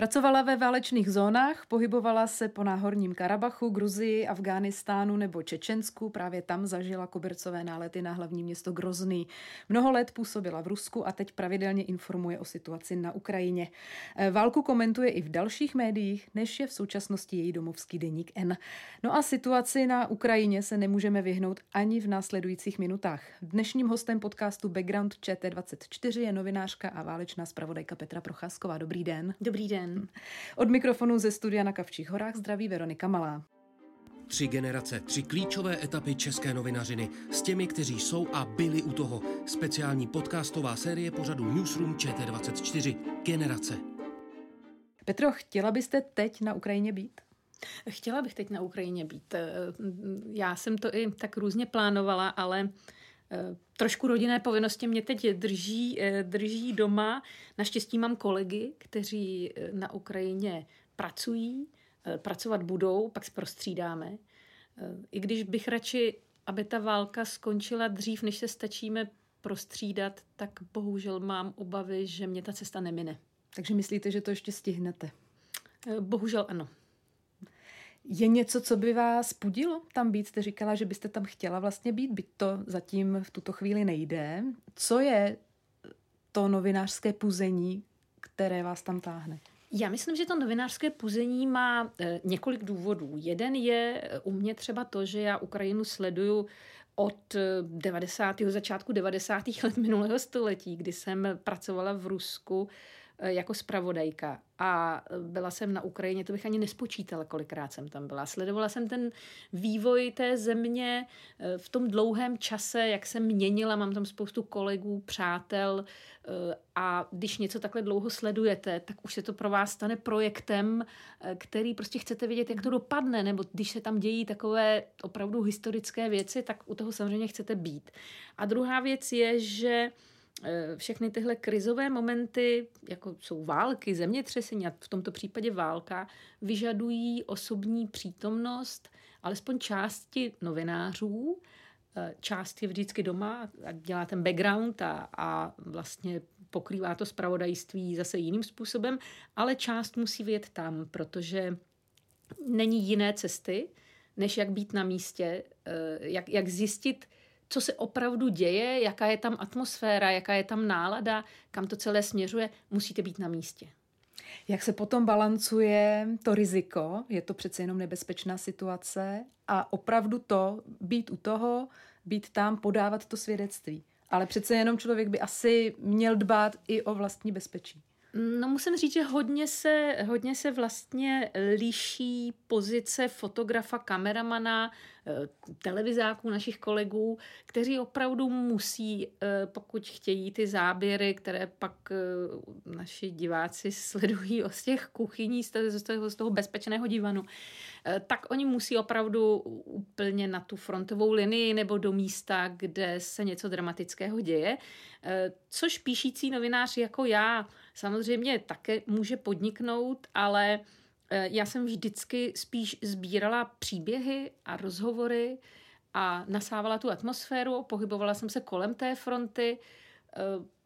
Pracovala ve válečných zónách, pohybovala se po náhorním Karabachu, Gruzii, Afghánistánu nebo Čečensku. Právě tam zažila kobercové nálety na hlavní město Grozný. Mnoho let působila v Rusku a teď pravidelně informuje o situaci na Ukrajině. Eh, válku komentuje i v dalších médiích, než je v současnosti její domovský deník N. No a situaci na Ukrajině se nemůžeme vyhnout ani v následujících minutách. Dnešním hostem podcastu Background ČT24 je novinářka a válečná zpravodajka Petra Procházková. Dobrý den. Dobrý den den. Od mikrofonu ze studia na Kavčích horách zdraví Veronika Malá. Tři generace, tři klíčové etapy české novinařiny s těmi, kteří jsou a byli u toho. Speciální podcastová série pořadu Newsroom ČT24. Generace. Petro, chtěla byste teď na Ukrajině být? Chtěla bych teď na Ukrajině být. Já jsem to i tak různě plánovala, ale Eh, trošku rodinné povinnosti mě teď drží, eh, drží doma. Naštěstí mám kolegy, kteří eh, na Ukrajině pracují, pracovat budou, pak se prostřídáme. I když bych radši, aby ta válka skončila dřív, než se stačíme prostřídat, tak bohužel mám obavy, že mě ta cesta nemine. Takže myslíte, že to ještě stihnete? Bohužel ano. Je něco, co by vás pudilo tam být? Jste říkala, že byste tam chtěla vlastně být, byť to zatím v tuto chvíli nejde. Co je to novinářské puzení, které vás tam táhne? Já myslím, že to novinářské puzení má e, několik důvodů. Jeden je e, u mě třeba to, že já Ukrajinu sleduju od 90. E, začátku 90. let minulého století, kdy jsem pracovala v Rusku Eh, jako spravodajka a byla jsem na Ukrajině, to bych ani nespočítala, kolikrát jsem tam byla. Sledovala jsem ten vývoj té země eh, v tom dlouhém čase, jak se měnila, mám tam spoustu kolegů, přátel a když něco takhle dlouho sledujete, tak už se to pro vás stane projektem, který prostě chcete vědět, jak to dopadne, nebo když se tam dějí takové opravdu historické věci, tak u toho samozřejmě chcete být. A druhá věc je, že všechny tyhle krizové momenty, jako jsou války, zemětřesení a v tomto případě válka, vyžadují osobní přítomnost alespoň části novinářů. Eh, část je vždycky doma a dělá ten background a, a vlastně pokrývá to zpravodajství zase jiným způsobem, ale část musí vyjet tam, protože není jiné cesty, než jak být na místě, eh, jak, jak zjistit, co se opravdu děje, jaká je tam atmosféra, jaká je tam nálada, kam to celé směřuje, musíte být na místě. Jak se potom balancuje to riziko, je to přece jenom nebezpečná situace a opravdu to, být u toho, být tam, podávat to svědectví. Ale přece jenom člověk by asi měl dbát i o vlastní bezpečí. No musím říct, že hodně se, hodně se vlastně liší pozice fotografa, kameramana, eh, televizáků našich kolegů, kteří opravdu musí, eh, pokud chtějí ty záběry, které pak eh, naši diváci sledují z těch kuchyní, z toho, z toho bezpečného divanu, tak oni musí opravdu úplně na tu frontovou linii nebo do místa, kde se něco dramatického děje. Což píšící novinář jako já samozřejmě také může podniknout, ale eh, já jsem vždycky spíš sbírala příběhy a rozhovory a nasávala tu atmosféru, pohybovala jsem se kolem té fronty, eh,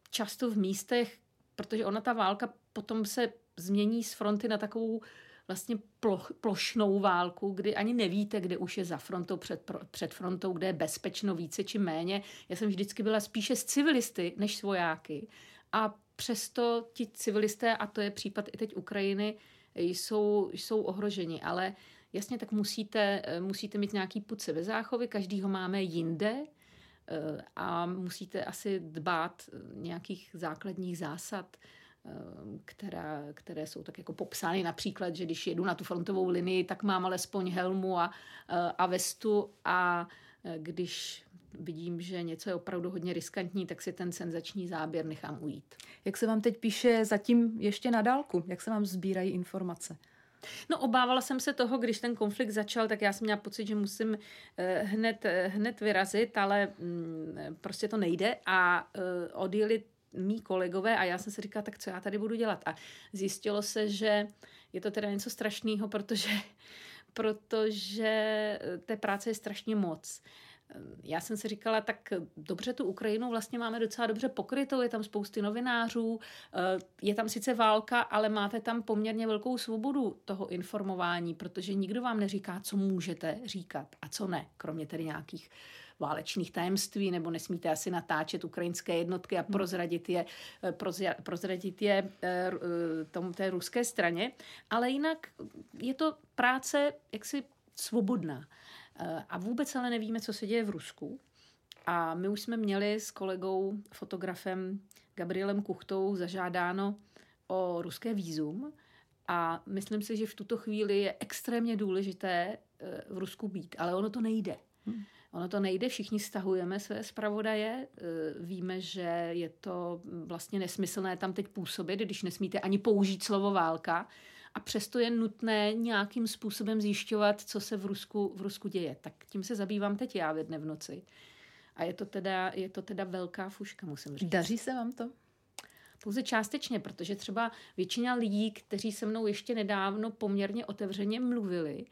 často v místech, protože ona ta válka potom se změní z fronty na takovou vlastně ploch, plošnou válku, kdy ani nevíte, kde už je za frontou, před, před frontou, kde je bezpečno více či méně. Já jsem vždycky byla spíše s civilisty než s vojáky. A přesto ti civilisté, a to je případ i teď Ukrajiny, jsou, jsou ohroženi. Ale jasně, tak musíte, musíte mít nějaký put ve záchovy, každý ho máme jinde. a musíte asi dbát nějakých základních zásad, která, které jsou tak jako popsány například, že když jedu na tu frontovou linii, tak mám alespoň helmu a, a vestu a když vidím, že něco je opravdu hodně riskantní, tak si ten senzační záběr nechám ujít. Jak se vám teď píše zatím ještě na dálku? Jak se vám sbírají informace? No obávala jsem se toho, když ten konflikt začal, tak já jsem měla pocit, že musím eh, hned, eh, hned vyrazit, ale mm, prostě to nejde a eh, odjeli mý kolegové a já jsem si říkala, tak co já tady budu dělat. A zjistilo se, že je to teda něco strašného, protože, protože té práce je strašně moc já jsem si říkala, tak dobře tu Ukrajinu vlastně máme docela dobře pokrytou, je tam spousty novinářů, eh, je tam sice válka, ale máte tam poměrně velkou svobodu toho informování, protože nikdo vám neříká, co můžete říkat a co ne, kromě tedy nějakých válečných tajemství, nebo nesmíte asi natáčet ukrajinské jednotky a hmm. prozradit je, eh, prozradit je eh, tomu té ruské straně. Ale jinak je to práce jaksi svobodná. Eh, a vůbec ale nevíme, co se děje v Rusku. A my už jsme měli s kolegou, fotografem Gabrielem Kuchtou zažádáno o ruské výzum a myslím si, že v tuto chvíli je extrémně důležité eh, v Rusku být, ale ono to nejde. Hmm. Ono to nejde, všichni stahujeme své zpravodaje, eh, víme, že je to vlastně nesmyslné tam teď působit, když nesmíte ani použít slovo válka, a přesto je nutné nějakým způsobem zjišťovat, co se v Rusku, v Rusku děje. Tak tím se zabývám teď já v jedné v noci. A je to teda, je to teda velká fuška, musím říct. Daří se vám to? Pouze částečně, protože třeba většina lidí, kteří se mnou ještě nedávno poměrně otevřeně mluvili,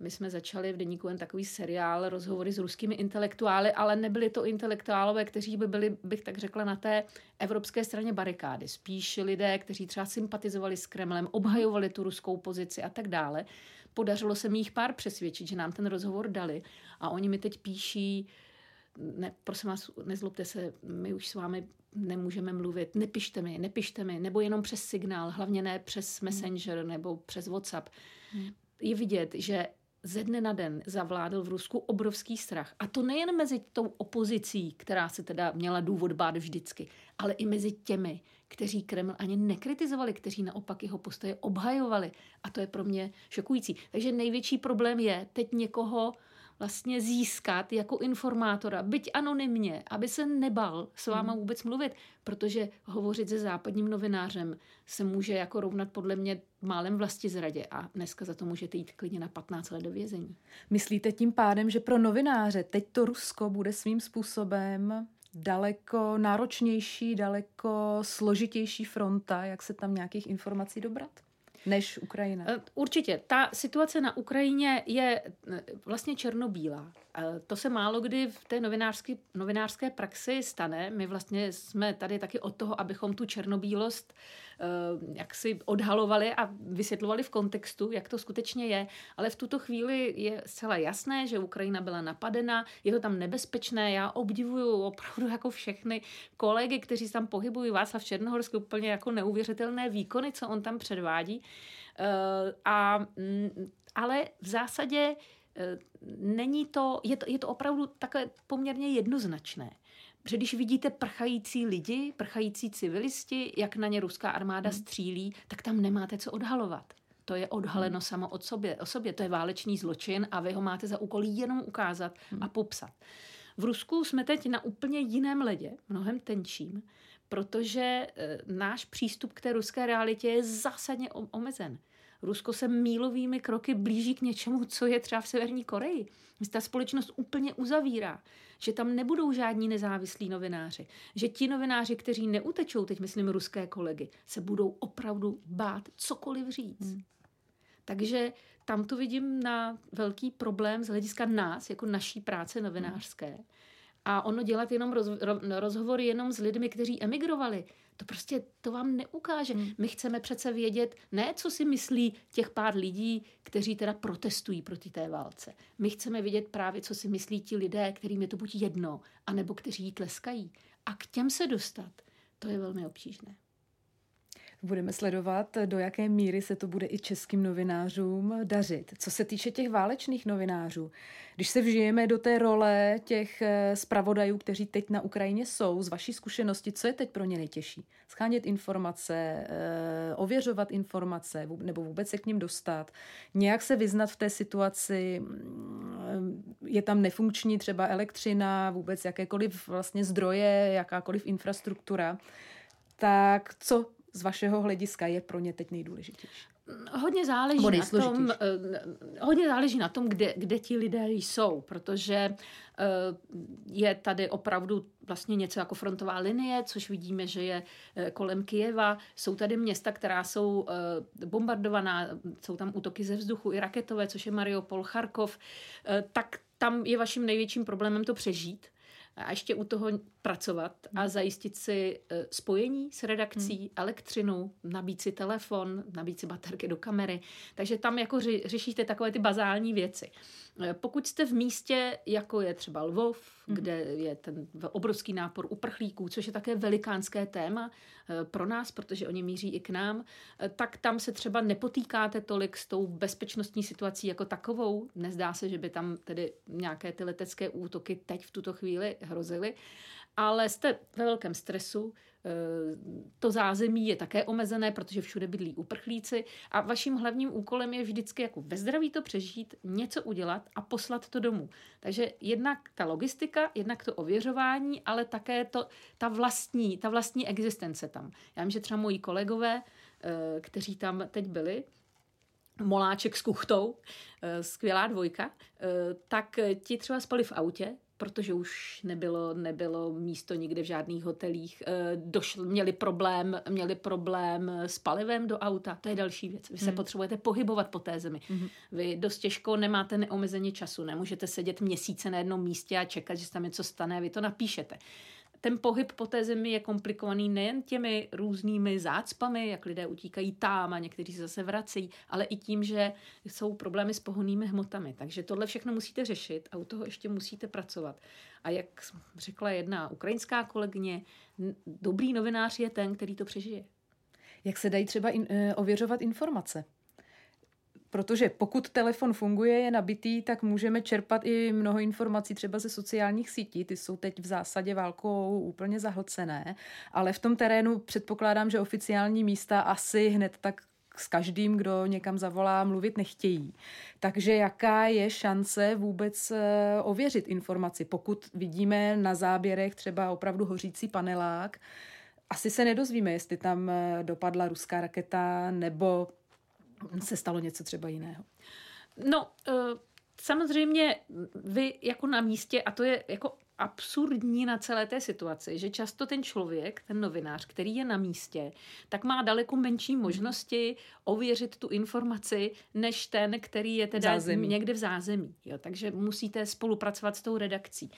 my jsme začali v Deníku jen takový seriál, rozhovory s ruskými intelektuály, ale nebyli to intelektuálové, kteří by byli, bych tak řekla, na té evropské straně barikády. Spíš lidé, kteří třeba sympatizovali s Kremlem, obhajovali tu ruskou pozici a tak dále. Podařilo se mi jich pár přesvědčit, že nám ten rozhovor dali a oni mi teď píší, ne, prosím vás, nezlobte se, my už s vámi nemůžeme mluvit, nepište mi, nepište mi, nebo jenom přes signál, hlavně ne přes Messenger nebo přes WhatsApp. Hmm. Je vidět, že ze dne na den zavládl v Rusku obrovský strach. A to nejen mezi tou opozicí, která se teda měla důvod bát vždycky, ale i mezi těmi, kteří Kreml ani nekritizovali, kteří naopak jeho postoje obhajovali. A to je pro mě šokující. Takže největší problém je teď někoho vlastně získat jako informátora, byť anonymně, aby se nebal s váma hmm. vůbec mluvit, protože hovořit se západním novinářem se může jako rovnat podle mě málem vlasti zradě a dneska za to můžete jít klidně na 15 let do vězení. Myslíte tím pádem, že pro novináře teď to Rusko bude svým způsobem daleko náročnější, daleko složitější fronta, jak se tam nějakých informací dobrat? Než Ukrajina. Eh, určitě. Ta situace na Ukrajině je eh, vlastně černobílá. To se málo kdy v té novinářské, novinářské praxi stane. My vlastně jsme tady taky od toho, abychom tu černobílost eh, jak si odhalovali a vysvětlovali v kontextu, jak to skutečně je. Ale v tuto chvíli je zcela jasné, že Ukrajina byla napadena, je to tam nebezpečné. Já obdivuju opravdu jako všechny kolegy, kteří tam pohybují. Václav Černohorský úplně jako neuvěřitelné výkony, co on tam předvádí. Eh, a, mm, ale v zásadě Eh, není to, je to, je to opravdu takové poměrně jednoznačné. Protože když vidíte prchající lidi, prchající civilisti, jak na ně ruská armáda hmm. střílí, tak tam nemáte co odhalovat. To je odhaleno hmm. samo od sobě, o sobě. To je válečný zločin a vy ho máte za úkol jenom ukázat hmm. a popsat. V Rusku jsme teď na úplně jiném ledě, mnohem tenčím, protože e, náš přístup k té ruské realitě je zásadně omezen. Rusko se mílovými kroky blíží k něčemu, co je třeba v Severní Koreji. Ta společnost úplně uzavírá, že tam nebudou žádní nezávislí novináři, že ti novináři, kteří neutečou, teď myslím ruské kolegy, se budou opravdu bát cokoliv říct. Hmm. Takže tam to vidím na velký problém z hlediska nás, jako naší práce novinářské. Hmm. A ono dělat jenom roz, rozhovory jenom s lidmi, kteří emigrovali, to prostě to vám neukáže. Hmm. My chceme přece vědět, ne co si myslí těch pár lidí, kteří teda protestují proti té válce. My chceme vědět právě, co si myslí ti lidé, kterým je to buď jedno, anebo kteří jí tleskají. A k těm se dostat, to je velmi obtížné. Budeme sledovat, do jaké míry se to bude i českým novinářům dařit. Co se týče těch válečných novinářů, když se vžijeme do té role těch eh, zpravodajů, kteří teď na Ukrajině jsou, z vaší zkušenosti, co je teď pro ně nejtěžší? Schánět informace, eh, ověřovat informace nebo vůbec se k ním dostat, nějak se vyznat v té situaci, mm, je tam nefunkční třeba elektřina, vůbec jakékoliv vlastně zdroje, jakákoliv infrastruktura. Tak co z vašeho hlediska je pro ně teď nejdůležitější? Hodně záleží na tom, eh, hodně záleží na tom, kde, kde ti lidé jsou, protože eh, je tady opravdu vlastně něco jako frontová linie, což vidíme, že je eh, kolem Kijeva. Jsou tady města, která jsou bombardovaná, jsou tam útoky ze vzduchu i raketové, což je Mariupol, Charkov. Tak tam je vaším největším problémem to přežít a ještě u toho pracovat a hmm. zajistit si eh, spojení s redakcí, hmm. elektřinu, nabít si telefon, nabít si baterky do kamery. Takže tam jako řešíte takové ty bazální věci. Eh, pokud jste v místě, jako je třeba Lvov, mm. kde je ten obrovský nápor uprchlíků, což je také velikánské téma eh, pro nás, protože oni míří i k nám, tak tam se třeba nepotýkáte tolik s tou bezpečnostní situací jako takovou. Nezdá se, že by tam tedy nějaké ty letecké útoky teď v tuto chvíli hrozily, ale jste ve velkém stresu, Eh, to zázemí je také omezené, protože všude bydlí uprchlíci a vaším hlavním úkolem je vždycky jako ve zdraví to přežít, něco udělat a poslat to domů. Takže jednak ta logistika, jednak to ověřování, ale také to, ta vlastní, ta vlastní existence tam. Já vím, že třeba moji kolegové, eh, kteří tam teď byli, Moláček s kuchtou, eh, skvělá dvojka, tak ti třeba spali v autě, protože už nebylo, nebylo místo nikde v žádných hotelích, eh, došl, měli problém, měli problém s palivem do auta, to je další věc. Vy se hmm. potřebujete pohybovat po té zemi. Hmm. Vy dost těžko nemáte neomezeně času, nemůžete sedět měsíce na jednom místě a čekat, že se tam něco stane, vy to napíšete ten pohyb po té zemi je komplikovaný nejen těmi různými zácpami, jak lidé utíkají tam a někteří se zase vrací, ale i tím, že jsou problémy s pohonnými hmotami. Takže tohle všechno musíte řešit a u toho ještě musíte pracovat. A jak řekla jedna ukrajinská kolegyně, dobrý novinář je ten, který to přežije. Jak se dají třeba in, uh, ověřovat informace? Protože pokud telefon funguje, je nabitý, tak můžeme čerpat i mnoho informací třeba ze sociálních sítí. Ty jsou teď v zásadě válkou úplně zahlcené, ale v tom terénu předpokládám, že oficiální místa asi hned tak s každým, kdo někam zavolá, mluvit nechtějí. Takže jaká je šance vůbec eh, ověřit informaci, pokud vidíme na záběrech třeba opravdu hořící panelák, asi se nedozvíme, jestli tam eh, dopadla ruská raketa nebo se stalo něco třeba jiného. No, uh, samozřejmě vy jako na místě, a to je jako absurdní na celé té situaci, že často ten člověk, ten novinář, který je na místě, tak má daleko menší možnosti ověřit tu informaci, než ten, který je teda zázemí. někde v zázemí. Jo, takže musíte spolupracovat s tou redakcí.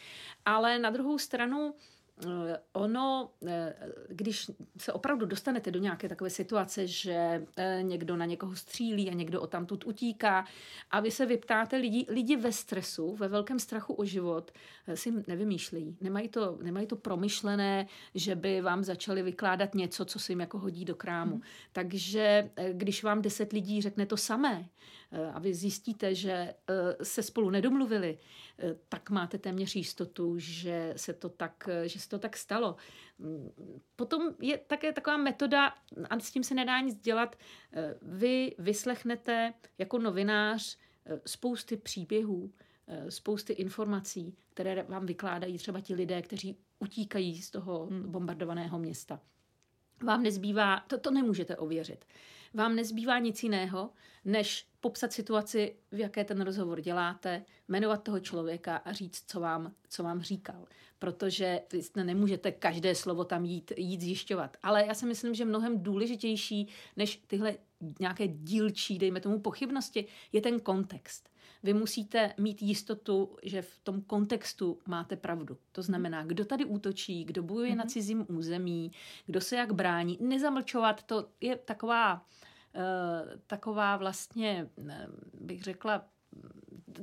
Ale na druhou stranu, Eh, ono, eh, když se opravdu dostanete do nějaké takové situace, že eh, někdo na někoho střílí a někdo o tamtud utíká a vy se vyptáte lidi, lidi ve stresu, ve velkém strachu o život, si nevymýšlejí. Nemají to, nemají to promyšlené, že by vám začali vykládat něco, co si jim jako hodí do krámu. Hmm. Takže když vám deset lidí řekne to samé, Eh, a vy zjistíte, že eh, se spolu nedomluvili, eh, tak máte téměř jistotu, že se to tak, že se to tak stalo. Mm, potom je také taková metoda, a s tím se nedá nic dělat, vy vyslechnete jako novinář spousty příběhů, spousty informací, které vám vykládají třeba ti lidé, kteří utíkají z toho hmm. bombardovaného města. Vám nezbývá, to, to nemůžete ověřit vám nezbývá nic jiného, než popsat situaci, v jaké ten rozhovor děláte, jmenovat toho člověka a říct, co vám, co vám říkal. Protože vy nemůžete každé slovo tam jít, jít zjišťovat. Ale já si myslím, že mnohem důležitější než tyhle nějaké dílčí, dejme tomu, pochybnosti, je ten kontext. Vy musíte mít jistotu, že v tom kontextu máte pravdu. To znamená, kdo tady útočí, kdo bojuje mm-hmm. na mhm. cizím území, kdo se jak brání. Nezamlčovat, to je taková, uh, taková vlastně, uh, bych řekla,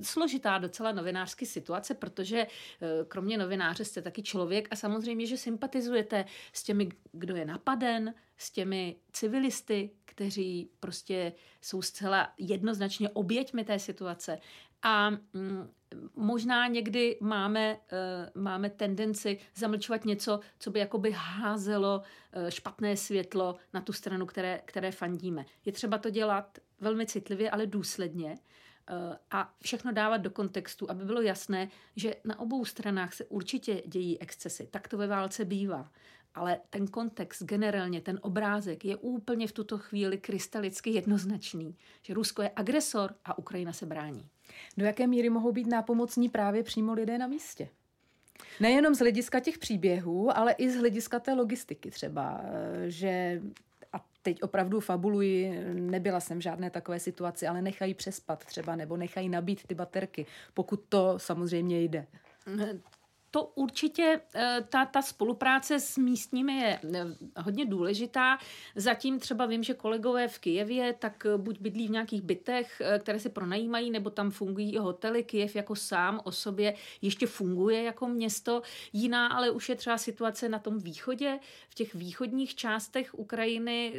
složitá docela novinářská situace, protože eh, kromě novináře jste taky člověk a samozřejmě, že sympatizujete s těmi, kdo je napaden, s těmi civilisty, kteří prostě jsou zcela jednoznačně oběťmi té situace. A mm, možná někdy máme, uh, máme tendenci zamlčovat něco, co by jakoby házelo uh, špatné světlo na tu stranu, které, které fandíme. Je třeba to dělat velmi citlivě, ale důsledně a všechno dávat do kontextu, aby bylo jasné, že na obou stranách se určitě dějí excesy. Tak to ve válce bývá ale ten kontext, generálně ten obrázek je úplně v tuto chvíli krystalicky jednoznačný, že Rusko je agresor a Ukrajina se brání. Do jaké míry mohou být nápomocní právě přímo lidé na místě? Nejenom z hlediska těch příběhů, ale i z hlediska té logistiky třeba, že a teď opravdu fabuluji, nebyla jsem v žádné takové situaci, ale nechají přespat třeba, nebo nechají nabít ty baterky, pokud to samozřejmě jde to určitě eh, ta, ta spolupráce s místními je eh, hodně důležitá. Zatím třeba vím, že kolegové v Kijevě tak eh, buď bydlí v nějakých bytech, které si pronajímají, nebo tam fungují hotely. Kijev jako sám o sobě ještě funguje jako město. Jiná ale už je třeba situace na tom východě, v těch východních částech Ukrajiny,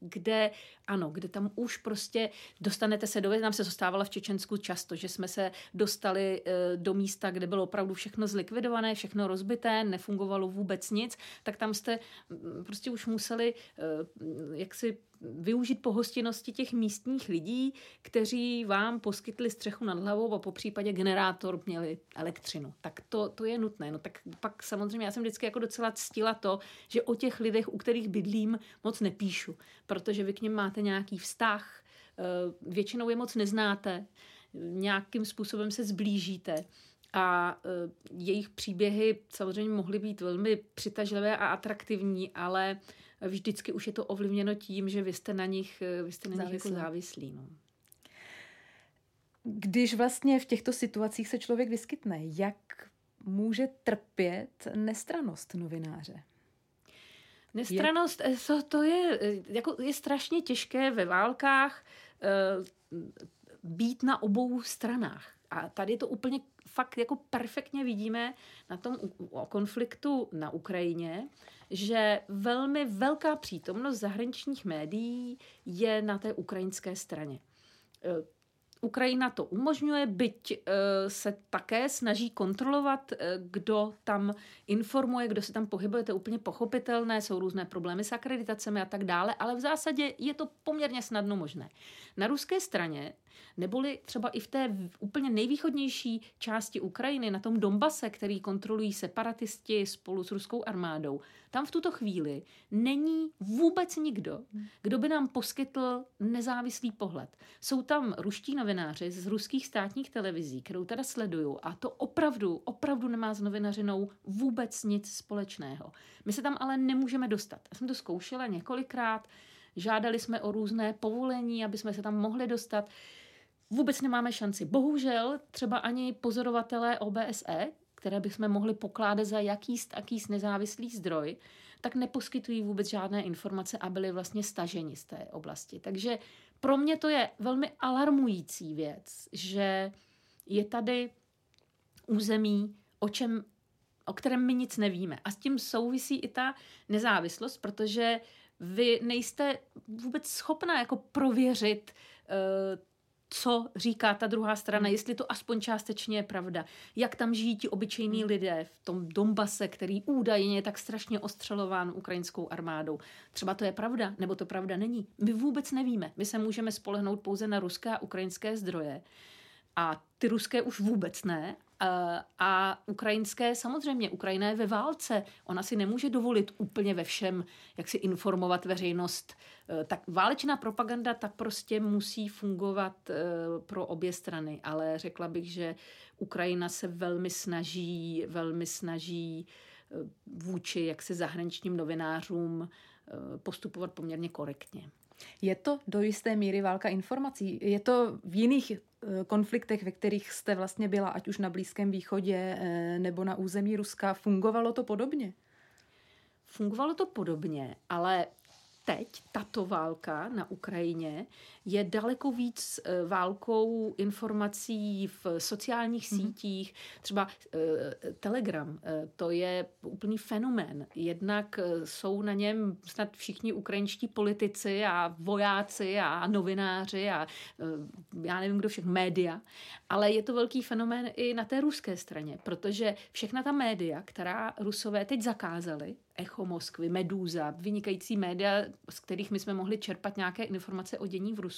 kde ano, kde tam už prostě dostanete se do, nám se zostávalo v Čečensku často, že jsme se dostali do místa, kde bylo opravdu všechno zlikvidované zlikvidované, všechno rozbité, nefungovalo vůbec nic, tak tam jste mm, prostě už museli eh, jak si využít pohostinnosti těch místních lidí, kteří vám poskytli střechu nad hlavou a po případě generátor měli elektřinu. Tak to, to je nutné. No tak pak samozřejmě já jsem vždycky jako docela ctila to, že o těch lidech, u kterých bydlím, moc nepíšu, protože vy k ním máte nějaký vztah, eh, většinou je moc neznáte, nějakým způsobem se zblížíte a e, jejich příběhy samozřejmě mohly být velmi přitažlivé a atraktivní, ale vždycky už je to ovlivněno tím, že vy jste na nich, e, vy jste na nich jako závislí. No. Když vlastně v těchto situacích se člověk vyskytne, jak může trpět nestranost novináře? Nestranost, je... to, to je, jako, je strašně těžké ve válkách uh, být na obou stranách. A tady to úplně fakt jako perfektně vidíme na tom konfliktu na Ukrajině, že velmi velká přítomnost zahraničních médií je na té ukrajinské straně. E, Ukrajina to umožňuje, byť e, se také snaží kontrolovat, e, kdo tam informuje, kdo se tam pohybuje, to je úplně pochopitelné, jsou různé problémy s akreditacemi a tak dále, ale v zásadě je to poměrně snadno možné. Na ruské straně Neboli třeba i v té úplně nejvýchodnější části Ukrajiny, na tom Donbase, který kontrolují separatisti spolu s ruskou armádou, tam v tuto chvíli není vůbec nikdo, kdo by nám poskytl nezávislý pohled. Jsou tam ruští novináři z ruských státních televizí, kterou teda sleduju a to opravdu, opravdu nemá s novinařinou vůbec nic společného. My se tam ale nemůžeme dostat. Já jsem to zkoušela několikrát, žádali jsme o různé povolení, aby jsme se tam mohli dostat vůbec nemáme šanci. Bohužel třeba ani pozorovatelé OBSE, které bychom mohli pokládat za jakýst, jakýst nezávislý zdroj, tak neposkytují vůbec žádné informace a byli vlastně staženi z té oblasti. Takže pro mě to je velmi alarmující věc, že je tady území, o čem o kterém my nic nevíme. A s tím souvisí i ta nezávislost, protože vy nejste vůbec schopná jako prověřit uh, co říká ta druhá strana, hmm. jestli to aspoň částečně je pravda, jak tam žijí ti obyčejní hmm. lidé v tom Donbase, který údajně je tak strašně ostřelován ukrajinskou armádou. Třeba to je pravda, nebo to pravda není. My vůbec nevíme. My se můžeme spolehnout pouze na ruské a ukrajinské zdroje. A ty ruské už vůbec ne. A ukrajinské, samozřejmě, Ukrajina je ve válce. Ona si nemůže dovolit úplně ve všem, jak si informovat veřejnost. E, tak válečná propaganda, ta prostě musí fungovat e, pro obě strany. Ale řekla bych, že Ukrajina se velmi snaží, velmi snaží vůči jaksi zahraničním novinářům postupovat poměrně korektně. Je to do jisté míry válka informací? Je to v jiných Eh, konfliktech, ve kterých jste vlastně byla, ať už na Blízkém východě eh, nebo na území Ruska, fungovalo to podobně? Fungovalo to podobně, ale teď tato válka na Ukrajině je daleko víc eh, válkou informací v sociálních mm. sítích. Třeba uh, Telegram, uh, to je úplný fenomén. Jednak jsou na něm snad všichni ukrajinští politici a vojáci a novináři a já nevím, kdo všechno, média. Ale je to velký fenomén i na té ruské straně, protože všechna ta média, která rusové teď zakázali, Echo Moskvy, Medúza, vynikající média, z kterých my jsme mohli čerpat nějaké informace o dění v Rusku,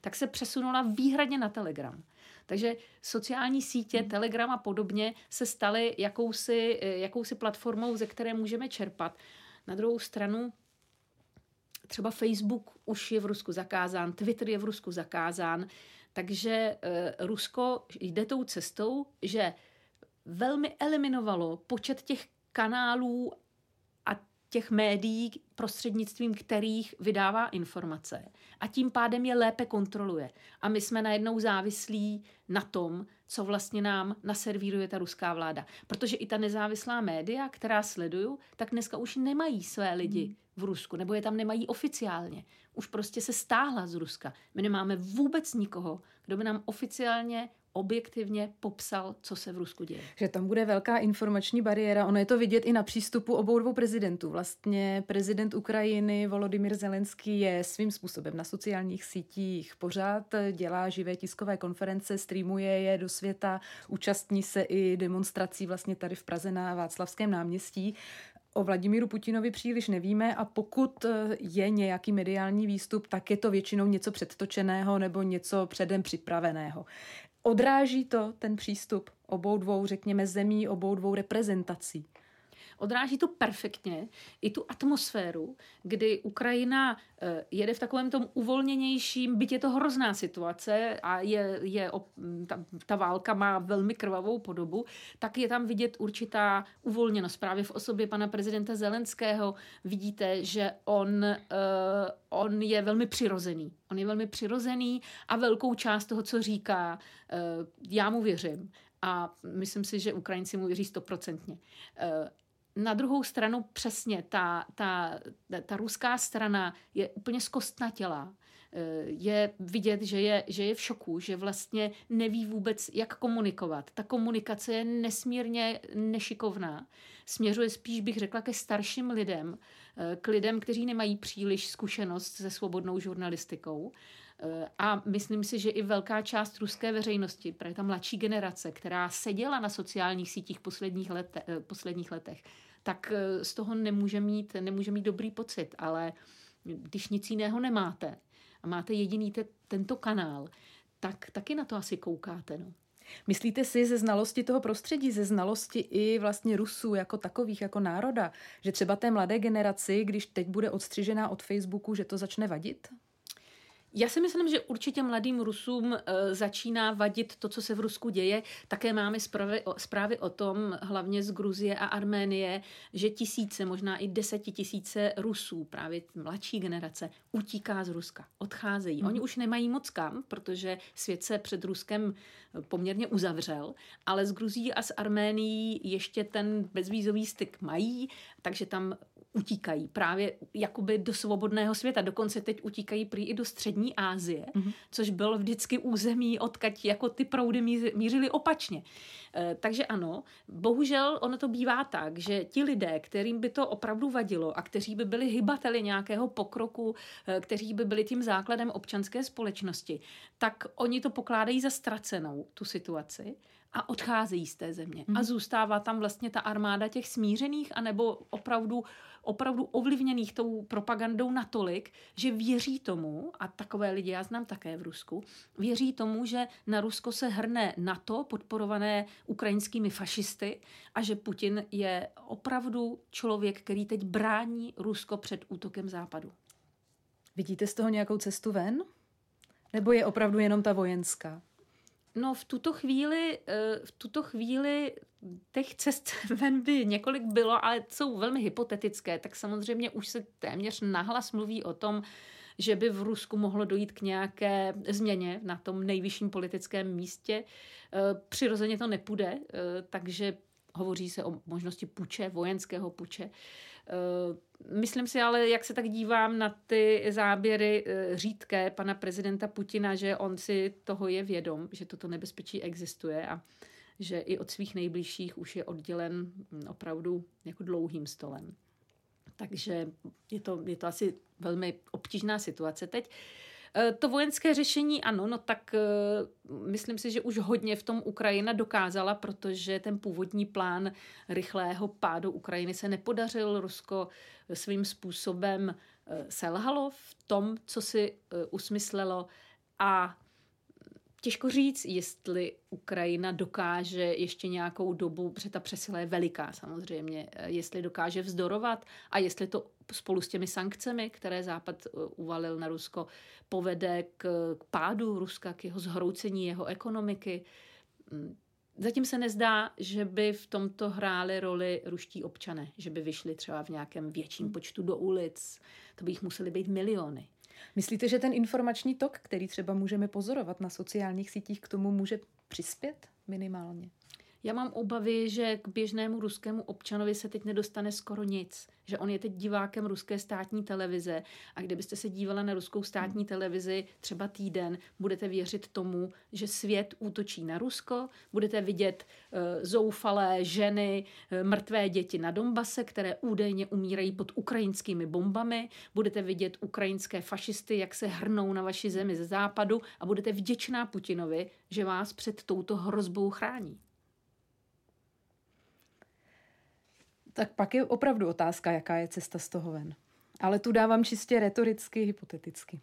tak se přesunula výhradně na Telegram. Takže sociální sítě, hmm. Telegram a podobně se staly jakousi, jakousi platformou, ze které můžeme čerpat. Na druhou stranu třeba Facebook už je v Rusku zakázán, Twitter je v Rusku zakázán, takže eh, Rusko jde tou cestou, že velmi eliminovalo počet těch kanálů těch médií, prostřednictvím kterých vydává informace a tím pádem je lépe kontroluje. A my jsme najednou závislí na tom, co vlastně nám naservíruje ta ruská vláda. Protože i ta nezávislá média, která sleduju, tak dneska už nemají své lidi hmm. v Rusku, nebo je tam nemají oficiálně. Už prostě se stáhla z Ruska. My nemáme vůbec nikoho, kdo by nám oficiálně objektivně popsal, co se v Rusku děje. Že tam bude velká informační bariéra. Ono je to vidět i na přístupu obou dvou prezidentů. Vlastně prezident Ukrajiny Volodymyr Zelenský je svým způsobem na sociálních sítích pořád, dělá živé tiskové konference, streamuje je do světa, účastní se i demonstrací vlastně tady v Praze na Václavském náměstí. O Vladimíru Putinovi příliš nevíme a pokud je nějaký mediální výstup, tak je to většinou něco předtočeného nebo něco předem připraveného. Odráží to ten přístup obou dvou, řekněme, zemí, obou dvou reprezentací? Odráží to perfektně i tu atmosféru, kdy Ukrajina eh, jede v takovém tom uvolněnějším, byť je to hrozná situace a je, je ta, ta válka má velmi krvavou podobu, tak je tam vidět určitá uvolněnost. Právě v osobě pana prezidenta Zelenského vidíte, že on, uh, on je velmi přirozený. On je velmi přirozený a velkou část toho, co říká, uh, já mu věřím. A myslím si, že Ukrajinci mu věří stoprocentně na druhou stranu přesně ta, ta, ta ruská strana je úplně zkostnatělá. Eh, je vidět, že je, že je v šoku, že vlastně neví vůbec, jak komunikovat. Ta komunikace je nesmírně nešikovná. Směřuje spíš, bych řekla, ke starším lidem, eh, k lidem, kteří nemají příliš zkušenost se svobodnou žurnalistikou. Eh, a myslím si, že i velká část ruské veřejnosti, právě ta mladší generace, která seděla na sociálních sítích posledních, lete, eh, posledních letech, tak eh, z toho nemůže mít, nemůže mít dobrý pocit. Ale když nic jiného nemáte a máte jediný te, tento kanál, tak taky na to asi koukáte. No. Myslíte si ze znalosti toho prostředí, ze znalosti i vlastně Rusů jako takových, jako národa, že třeba té mladé generaci, když teď bude odstřižená od Facebooku, že to začne vadit? Já si myslím, že určitě mladým Rusům e, začíná vadit to, co se v Rusku děje. Také máme zprávy o, zprávy o tom, hlavně z Gruzie a Arménie, že tisíce, možná i desetitisíce Rusů, právě mladší generace, utíká z Ruska, odcházejí. Hmm. Oni už nemají moc kam, protože svět se před Ruskem poměrně uzavřel, ale z Gruzí a z Arménií ještě ten bezvízový styk mají, takže tam utíkají právě jakoby do svobodného světa. Dokonce teď utíkají prý i do střední Asie, mm-hmm. což bylo vždycky území, odkaď jako ty proudy mířily opačně. E, takže ano, bohužel ono to bývá tak, že ti lidé, kterým by to opravdu vadilo a kteří by byli hybateli nějakého pokroku, e, kteří by byli tím základem občanské společnosti, tak oni to pokládají za ztracenou, tu situaci a odcházejí z té země. Mm. A mhm. zůstává tam vlastně ta armáda těch smířených, anebo opravdu, opravdu ovlivněných tou propagandou natolik, že věří tomu, a takové lidi já znám také v Rusku, věří tomu, že na Rusko se hrne NATO, podporované ukrajinskými fašisty, a že Putin je opravdu člověk, který teď brání Rusko před útokem západu. Vidíte z toho nějakou cestu ven? Nebo je opravdu jenom ta vojenská? No v tuto chvíli, eh, v tuto chvíli těch cest ven by několik bylo, ale jsou velmi hypotetické, tak samozřejmě už se téměř nahlas mluví o tom, že by v Rusku mohlo dojít k nějaké změně na tom nejvyšším politickém místě. Eh, přirozeně to nepůjde, eh, takže hovoří se o možnosti puče, vojenského puče. Myslím si ale, jak se tak dívám na ty záběry řídké pana prezidenta Putina, že on si toho je vědom, že toto nebezpečí existuje a že i od svých nejbližších už je oddělen hm, opravdu jako dlouhým stolem. Takže je to, je to asi velmi obtížná situace teď. Eh, to vojenské řešení, ano, no tak uh, myslím si, že už hodně v tom Ukrajina dokázala, protože ten původní plán rychlého pádu Ukrajiny se nepodařil. Rusko svým způsobem selhalo v tom, co si usmyslelo a Těžko říct, jestli Ukrajina dokáže ještě nějakou dobu, protože ta přesila je veliká samozřejmě, eh, jestli dokáže vzdorovat a jestli to spolu s těmi sankcemi, které Západ eh, uvalil na Rusko, povede k, k pádu Ruska, k jeho zhroucení jeho ekonomiky. Mm, zatím se nezdá, že by v tomto hráli roli ruští občané, že by vyšli třeba v nějakém větším počtu do ulic. To by jich museli být miliony. Myslíte, že ten informační tok, který třeba můžeme pozorovat na sociálních sítích, k tomu může přispět minimálně? Já mám obavy, že k běžnému ruskému občanovi se teď nedostane skoro nic. Že on je teď divákem ruské státní televize a kdybyste se dívala na ruskou státní televizi třeba týden, budete věřit tomu, že svět útočí na Rusko, budete vidět uh, zoufalé ženy, uh, mrtvé děti na Donbase, které údajně umírají pod ukrajinskými bombami, budete vidět ukrajinské fašisty, jak se hrnou na vaši zemi ze západu a budete vděčná Putinovi, že vás před touto hrozbou chrání. Tak pak je opravdu otázka, jaká je cesta z toho ven. Ale tu dávám čistě retoricky, hypoteticky.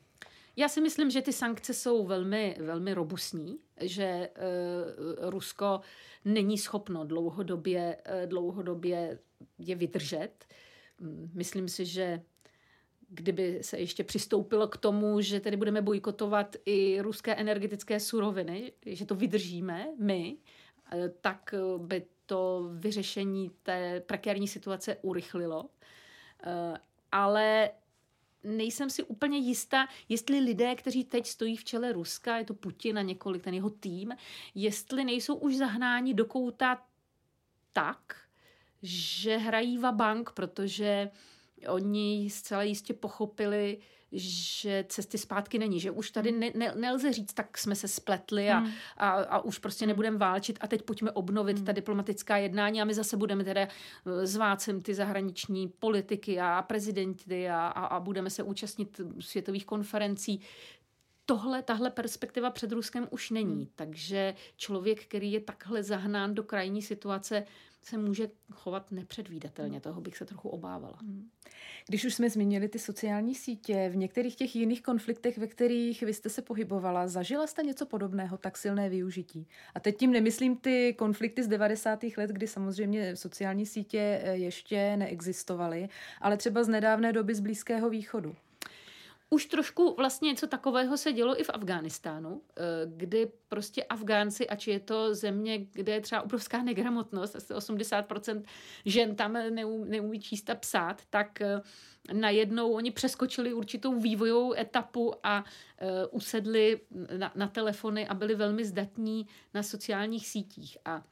Já si myslím, že ty sankce jsou velmi, velmi robustní, že uh, Rusko není schopno dlouhodobě, uh, dlouhodobě je vydržet. Myslím si, že kdyby se ještě přistoupilo k tomu, že tedy budeme bojkotovat i ruské energetické suroviny, že to vydržíme my, tak by to vyřešení té prekérní situace urychlilo. Eh, ale nejsem si úplně jistá, jestli lidé, kteří teď stojí v čele Ruska, je to Putin a několik, ten jeho tým, jestli nejsou už zahnáni do kouta tak, že hrají va bank, protože oni zcela jistě pochopili, že cesty zpátky není, že už tady ne, ne, nelze říct, tak jsme se spletli a, hmm. a, a už prostě hmm. nebudeme válčit a teď pojďme obnovit hmm. ta diplomatická jednání a my zase budeme teda eh, zvácem ty zahraniční politiky a prezidenty a, a, a budeme se účastnit světových konferencí tohle, tahle perspektiva před Ruskem už není. Hmm. Takže člověk, který je takhle zahnán do krajní situace, se může chovat nepředvídatelně. Hmm. Toho bych se trochu obávala. Hmm. Když už jsme zmínili ty sociální sítě, v některých těch jiných konfliktech, ve kterých vy jste se pohybovala, zažila jste něco podobného, tak silné využití? A teď tím nemyslím ty konflikty z 90. let, kdy samozřejmě sociální sítě eh, ještě neexistovaly, ale třeba z nedávné doby z Blízkého východu. Už trošku vlastně něco takového se dělo i v Afghánistánu, eh, kdy prostě Afgánci, ač je to země, kde je třeba obrovská negramotnost, asi 80% žen tam neumí, číst a psát, tak eh, najednou oni přeskočili určitou vývojovou etapu a uh, usedli na, na telefony a byli velmi zdatní na sociálních sítích. A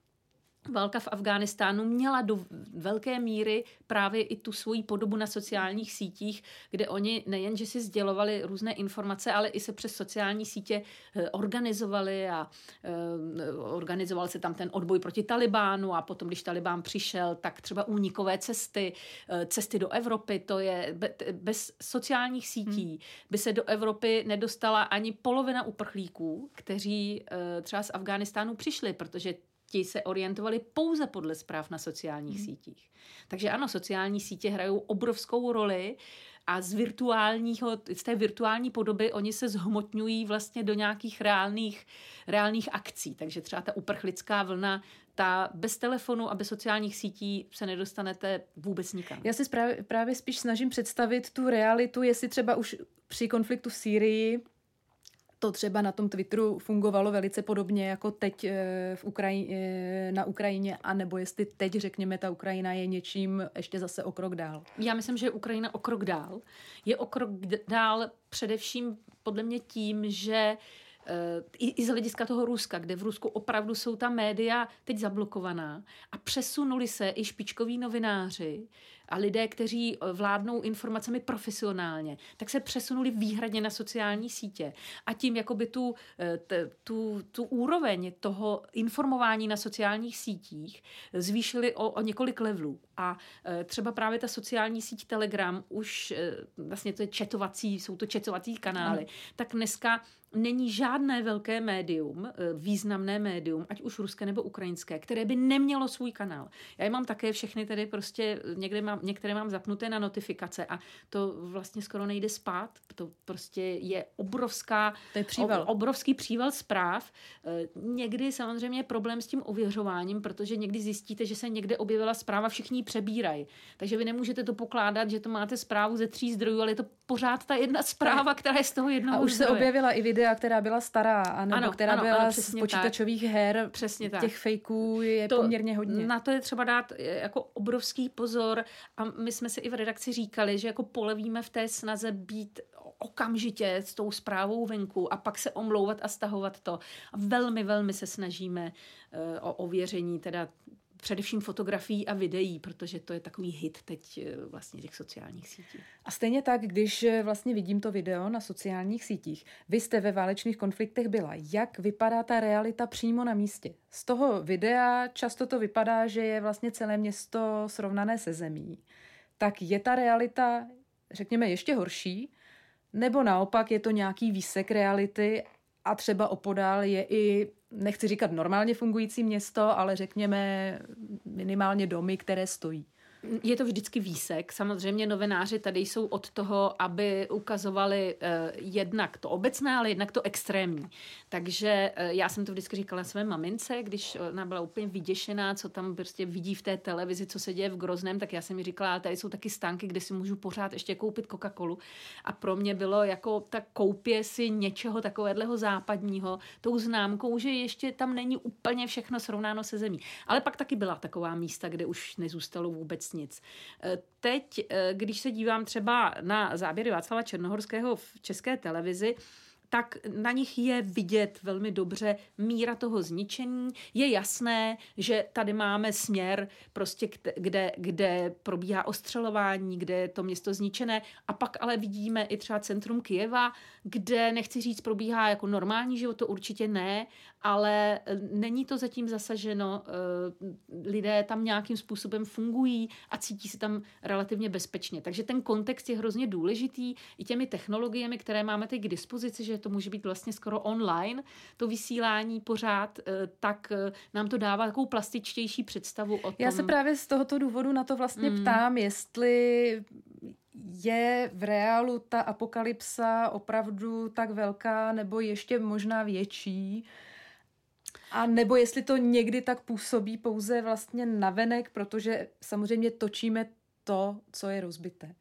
válka v Afghánistánu měla do velké míry právě i tu svoji podobu na sociálních sítích, kde oni nejen, že si sdělovali různé informace, ale i se přes sociální sítě eh, organizovali a eh, organizoval se tam ten odboj proti Talibánu a potom, když Talibán přišel, tak třeba únikové cesty, eh, cesty do Evropy, to je bez sociálních sítí hmm. by se do Evropy nedostala ani polovina uprchlíků, kteří třeba z Afghánistánu přišli, protože ti se orientovali pouze podle zpráv na sociálních hmm. sítích. Takže ano, sociální sítě hrajou obrovskou roli a z virtuálního, z té virtuální podoby oni se zhmotňují vlastně do nějakých reálných, reálných akcí. Takže třeba ta uprchlická vlna, ta bez telefonu a bez sociálních sítí se nedostanete vůbec nikam. Já si právě, právě spíš snažím představit tu realitu, jestli třeba už při konfliktu v Sýrii to třeba na tom Twitteru fungovalo velice podobně jako teď eh, v Ukraji, eh, na Ukrajině, anebo jestli teď, řekněme, ta Ukrajina je něčím ještě zase o krok dál. Já myslím, že Ukrajina o krok dál. Je o krok dál především podle mě tím, že i, i z hlediska toho Ruska, kde v Rusku opravdu jsou ta média teď zablokovaná a přesunuli se i špičkoví novináři a lidé, kteří eh, vládnou informacemi profesionálně, tak se přesunuli výhradně na sociální sítě a tím jakoby tu, eh, tu, tu úroveň toho informování na sociálních sítích zvýšili o, o několik levelů. A eh, třeba právě ta sociální síť Telegram už vlastně to je četovací, jsou to četovací kanály, mm. tak dneska není žádné velké médium, významné médium, ať už ruské nebo ukrajinské, které by nemělo svůj kanál. Já je mám také všechny tedy prostě, někde mám, některé mám zapnuté na notifikace a to vlastně skoro nejde spát. To prostě je obrovská, to je příval. obrovský příval zpráv. Někdy samozřejmě je problém s tím ověřováním, protože někdy zjistíte, že se někde objevila zpráva, všichni přebírají. Takže vy nemůžete to pokládat, že to máte zprávu ze tří zdrojů, ale je to pořád ta jedna zpráva, která je z toho jednoho A už zdroje. se objevila i videa, která byla stará, anebo ano, která ano, byla ano, z počítačových tak. her. Přesně tak. Těch fejků je to, poměrně hodně. Na to je třeba dát eh, jako obrovský pozor a my jsme si i v redakci říkali, že jako polevíme v té snaze být okamžitě s tou zprávou venku a pak se omlouvat a stahovat to. A velmi, velmi se snažíme uh, o ověření teda především fotografií a videí, protože to je takový hit teď eh, vlastně těch sociálních sítí. A stejně tak, když eh, vlastně vidím to video na sociálních sítích, vy jste ve válečných konfliktech byla. Jak vypadá ta realita přímo na místě? Z toho videa často to vypadá, že je vlastně celé město srovnané se zemí. Tak je ta realita, řekněme, ještě horší? Nebo naopak je to nějaký výsek reality a třeba opodál je i nechci říkat normálně fungující město, ale řekněme minimálně domy, které stojí. Je to vždycky výsek. Samozřejmě novináři tady jsou od toho, aby ukazovali eh, jednak to obecné, ale jednak to extrémní. Takže eh, já jsem to vždycky říkala své mamince, když ona byla úplně vyděšená, co tam prostě vidí v té televizi, co se děje v Grozném, tak já jsem mi říkala, tady jsou taky stánky, kde si můžu pořád ještě koupit Coca-Colu. A pro mě bylo jako ta koupě si něčeho takového západního, tou známkou, že ještě tam není úplně všechno srovnáno se zemí. Ale pak taky byla taková místa, kde už nezůstalo vůbec nic. Eh, teď, eh, když se dívám třeba na záběry Václava Černohorského v české televizi, tak na nich je vidět velmi dobře míra toho zničení. Je jasné, že tady máme směr, prostě kde, kde probíhá ostřelování, kde je to město zničené. A pak ale vidíme i třeba centrum Kijeva, kde, nechci říct, probíhá jako normální život, to určitě ne, ale e, není to zatím zasaženo. E, lidé tam nějakým způsobem fungují a cítí se tam relativně bezpečně. Takže ten kontext je hrozně důležitý i těmi technologiemi, které máme teď k dispozici, že to může být vlastně skoro online, to vysílání pořád, e, tak nám to dává takovou plastičtější představu o tom. Já se právě z tohoto důvodu na to vlastně mm. ptám, jestli je v reálu ta apokalypsa opravdu tak velká nebo ještě možná větší, a nebo jestli to někdy tak působí pouze vlastně navenek, protože samozřejmě točíme to, co je rozbité.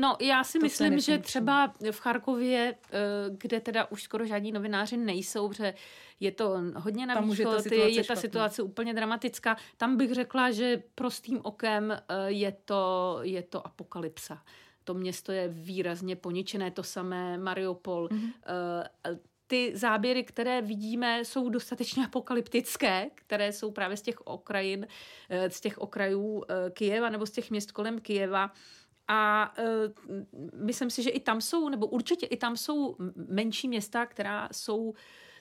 No, já si to myslím, že třeba v Charkově, eh, kde teda už skoro žádní novináři nejsou, protože je to hodně na východ, je, je ta situace úplně dramatická. Tam bych řekla, že prostým okem eh, je to, je to apokalypsa. To město je výrazně poničené, to samé Mariupol. Mm-hmm ty záběry, které vidíme, jsou dostatečně apokalyptické, které jsou právě z těch okrajin, eh, z těch okrajů eh, Kijeva nebo z těch měst kolem Kijeva. A uh, myslím si, že i tam jsou, nebo určitě i tam jsou menší města, která jsou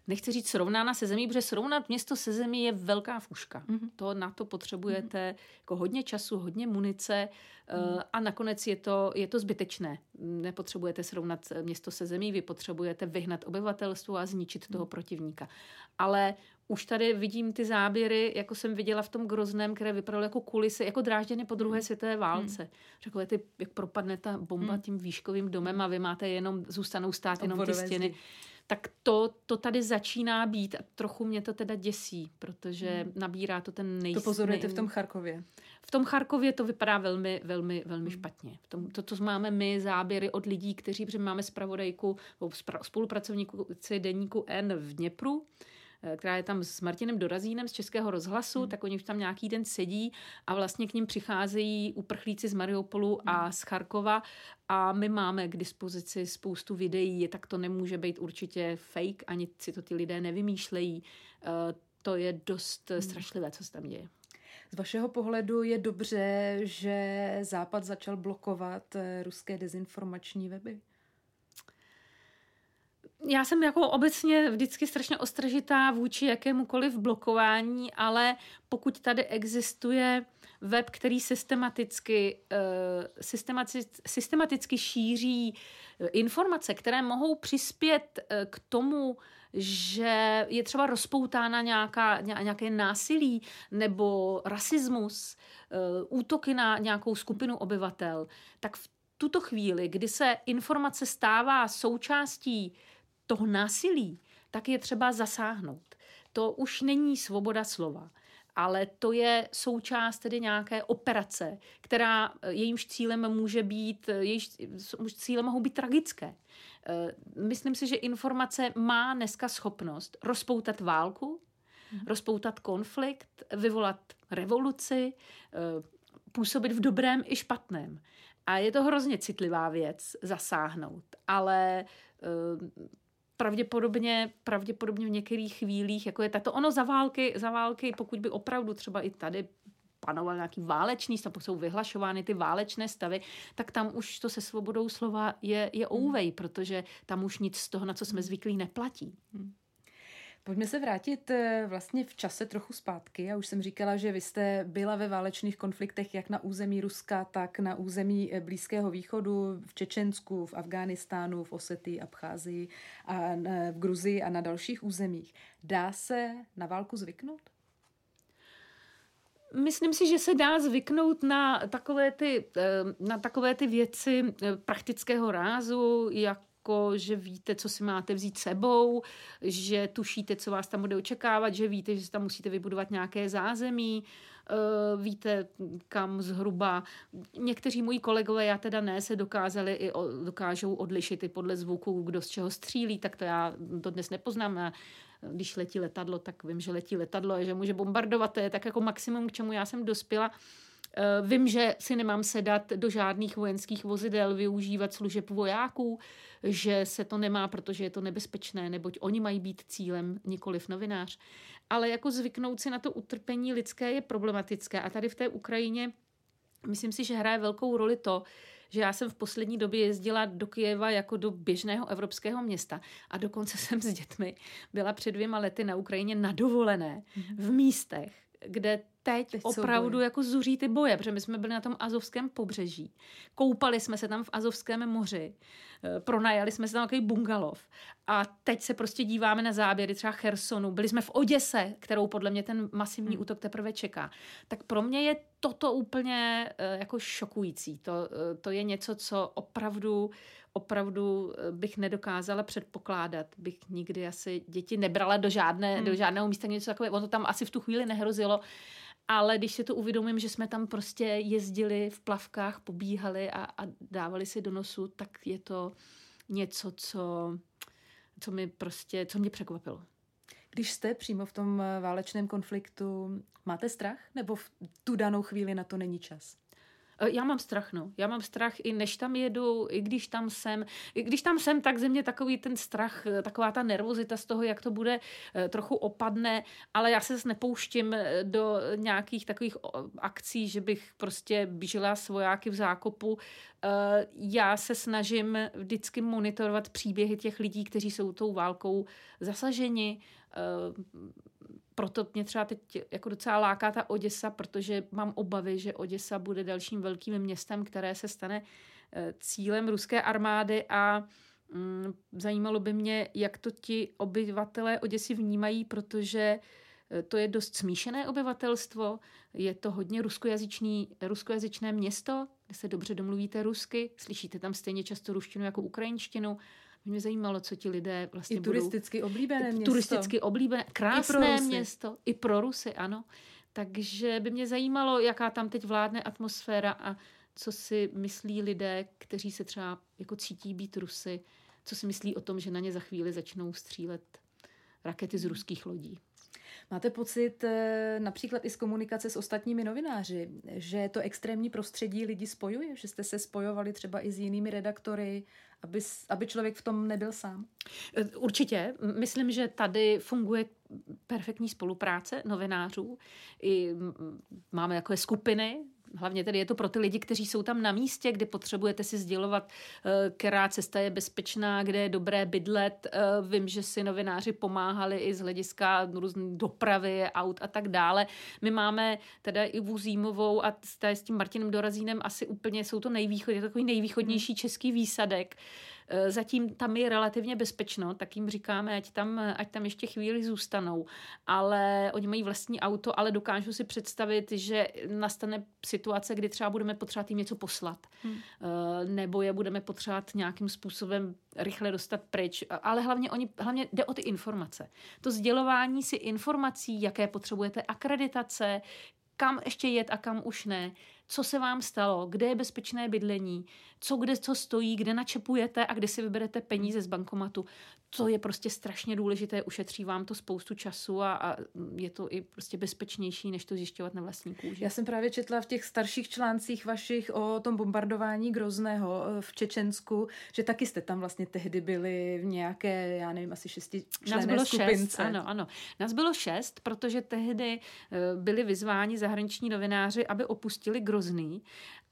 nechci říct srovnána se zemí, protože srovnat město se zemí je velká fuška. Mm-hmm. To na to potřebujete mm-hmm. jako hodně času, hodně munice mm-hmm. a nakonec je to, je to zbytečné. Nepotřebujete srovnat město se zemí, vy potřebujete vyhnat obyvatelstvo a zničit mm-hmm. toho protivníka. Ale už tady vidím ty záběry, jako jsem viděla v tom Grozném, které vypadaly jako kulisy, jako drážděny po druhé světové válce. Hmm. Řekové ty, jak propadne ta bomba hmm. tím výškovým domem a vy máte jenom, zůstanou stát jenom ty stěny. Zdi tak to, to tady začíná být a trochu mě to teda děsí, protože hmm. nabírá to ten nejistý. To pozorujete v tom Charkově. V tom Charkově to vypadá velmi, velmi, velmi hmm. špatně. V tom, to, co máme my, záběry od lidí, kteří, protože máme zpravodajku, spolupracovníku deníku N v Dněpru, která je tam s Martinem Dorazínem z Českého rozhlasu, hmm. tak oni už tam nějaký den sedí a vlastně k ním přicházejí uprchlíci z Mariupolu hmm. a z Charkova a my máme k dispozici spoustu videí, tak to nemůže být určitě fake, ani si to ty lidé nevymýšlejí. To je dost hmm. strašlivé, co se tam děje. Z vašeho pohledu je dobře, že Západ začal blokovat eh, ruské dezinformační weby? Já jsem jako obecně vždycky strašně ostražitá vůči jakémukoliv blokování, ale pokud tady existuje web, který systematicky, eh, systematicky, systematicky šíří eh, informace, které mohou přispět k tomu, že je třeba rozpoutána nějaká, nějaké násilí nebo rasismus, eh, útoky na nějakou skupinu obyvatel, tak v tuto chvíli, kdy se informace stává součástí toho násilí, tak je třeba zasáhnout. To už není svoboda slova ale to je součást tedy nějaké operace, která eh, jejímž cílem může být, eh, jejíž cílem mohou být tragické. Eh, myslím si, že informace má dneska schopnost rozpoutat válku, hmm. rozpoutat konflikt, vyvolat revoluci, působit v dobrém i špatném. A je to hrozně citlivá věc zasáhnout, ale pravděpodobně, pravděpodobně v některých chvílích, jako je tato ono za války, za války, pokud by opravdu třeba i tady panoval nějaký válečný stav, jsou vyhlašovány ty válečné stavy, tak tam už to se svobodou slova je, je hmm. ouvej, protože tam už nic z toho, na co jsme zvyklí, neplatí. Hmm. Pojďme se vrátit eh, vlastně v čase trochu zpátky. Já už jsem říkala, že vy jste byla ve válečných konfliktech jak na území Ruska, tak na území eh, Blízkého východu, v Čečensku, v Afghánistánu, v Osetii, Abcházii a v Gruzii a na dalších územích. Dá se na válku zvyknout? Myslím si, že se dá zvyknout na takové ty, eh, na takové ty věci praktického rázu, jak jako, že víte, co si máte vzít sebou, že tušíte, co vás tam bude očekávat, že víte, že tam musíte vybudovat nějaké zázemí, uh, víte, kam zhruba. Někteří moji kolegové, já teda ne, se dokázali i dokážou odlišit i podle zvuku, kdo z čeho střílí, tak to já to dnes nepoznám. A když letí letadlo, tak vím, že letí letadlo a že může bombardovat. To je tak jako maximum, k čemu já jsem dospěla. Eh, vím, že si nemám sedat do žádných vojenských vozidel, využívat služeb vojáků, že se to nemá, protože je to nebezpečné, neboť oni mají být cílem, nikoliv novinář. Ale jako zvyknout si na to utrpení lidské je problematické. A tady v té Ukrajině myslím si, že hraje velkou roli to, že já jsem v poslední době jezdila do Kijeva jako do běžného evropského města a dokonce jsem s dětmi byla před dvěma lety na Ukrajině na dovolené v místech, kde teď, teď opravdu jako zuří ty boje, protože my jsme byli na tom azovském pobřeží. Koupali jsme se tam v azovském moři. Eh, pronajali jsme se tam takový bungalov. A teď se prostě díváme na záběry třeba Chersonu. Byli jsme v Oděse, kterou podle mě ten masivní hmm. útok teprve čeká. Tak pro mě je toto úplně uh, jako šokující. To, uh, to je něco, co opravdu opravdu bych nedokázala předpokládat. Bych nikdy asi děti nebrala do, žádné, hmm. do žádného místa něco takové. Ono to tam asi v tu chvíli nehrozilo. Ale když si to uvědomím, že jsme tam prostě jezdili v plavkách, pobíhali a, a dávali si do nosu, tak je to něco, co, co mi prostě, co mě překvapilo. Když jste přímo v tom válečném konfliktu, máte strach? Nebo v tu danou chvíli na to není čas? Eh, já mám strach, no. Já mám strach i než tam jedu, i když tam jsem. I když tam jsem, tak ze mě takový ten strach, eh, taková ta nervozita z toho, jak to bude, eh, trochu opadne, ale já se nepouštím do nějakých takových akcí, že bych prostě běžela svojáky v zákopu. Já se snažím vždycky monitorovat příběhy těch lidí, kteří jsou tou válkou zasaženi proto mě třeba teď jako docela láká ta Oděsa, protože mám obavy, že Oděsa bude dalším velkým městem, které se stane eh, cílem ruské armády a mm, zajímalo by mě, jak to ti obyvatelé Oděsy vnímají, protože eh, to je dost smíšené obyvatelstvo, je to hodně ruskojazyčný, ruskojazyčné město, kde se dobře domluvíte rusky, slyšíte tam stejně často ruštinu jako ukrajinštinu, mě zajímalo, co ti lidé vlastně I turisticky budou... oblíbené město. Turisticky oblíbené, krásné I město. I pro Rusy, ano. Takže by mě zajímalo, jaká tam teď vládne atmosféra a co si myslí lidé, kteří se třeba jako cítí být Rusy, co si myslí o tom, že na ně za chvíli začnou střílet rakety z ruských lodí. Máte pocit eh, například i z komunikace s ostatními novináři, že to extrémní prostředí lidi spojuje, že jste se spojovali třeba i s jinými redaktory, aby, aby člověk v tom nebyl sám? Eh, určitě. Myslím, že tady funguje perfektní spolupráce novinářů. I máme takové skupiny, Hlavně tedy je to pro ty lidi, kteří jsou tam na místě, kde potřebujete si sdělovat, eh, která cesta je bezpečná, kde je dobré bydlet. Eh, vím, že si novináři pomáhali i z hlediska různé dopravy, aut a tak dále. My máme teda i Vuzímovou a s tím Martinem Dorazínem asi úplně jsou to nejvýchod, je to takový nejvýchodnější český výsadek. Eh, zatím tam je relativně bezpečno, tak jim říkáme, ať tam, ať tam ještě chvíli zůstanou. Ale oni mají vlastní auto, ale dokážu si představit, že nastane situace, kdy třeba budeme potřebovat jim něco poslat. Hmm. Eh, nebo je budeme potřebovat nějakým způsobem rychle dostat pryč. Ale hlavně, oni, hlavně jde o ty informace. To sdělování si informací, jaké potřebujete, akreditace, kam ještě jet a kam už ne co se vám stalo, kde je bezpečné bydlení, co kde co stojí, kde načepujete a kde si vyberete peníze z bankomatu. To je prostě strašně důležité, ušetří vám to spoustu času a, a je to i prostě bezpečnější, než to zjišťovat na vlastní kůži. Já jsem právě četla v těch starších článcích vašich o tom bombardování Grozného eh, v Čečensku, že taky jste tam vlastně tehdy byli v nějaké, já nevím, asi šesti Nás bylo skupince. šest, ano, ano. Nás bylo šest, protože tehdy eh, byli vyzváni zahraniční novináři, aby opustili Grozný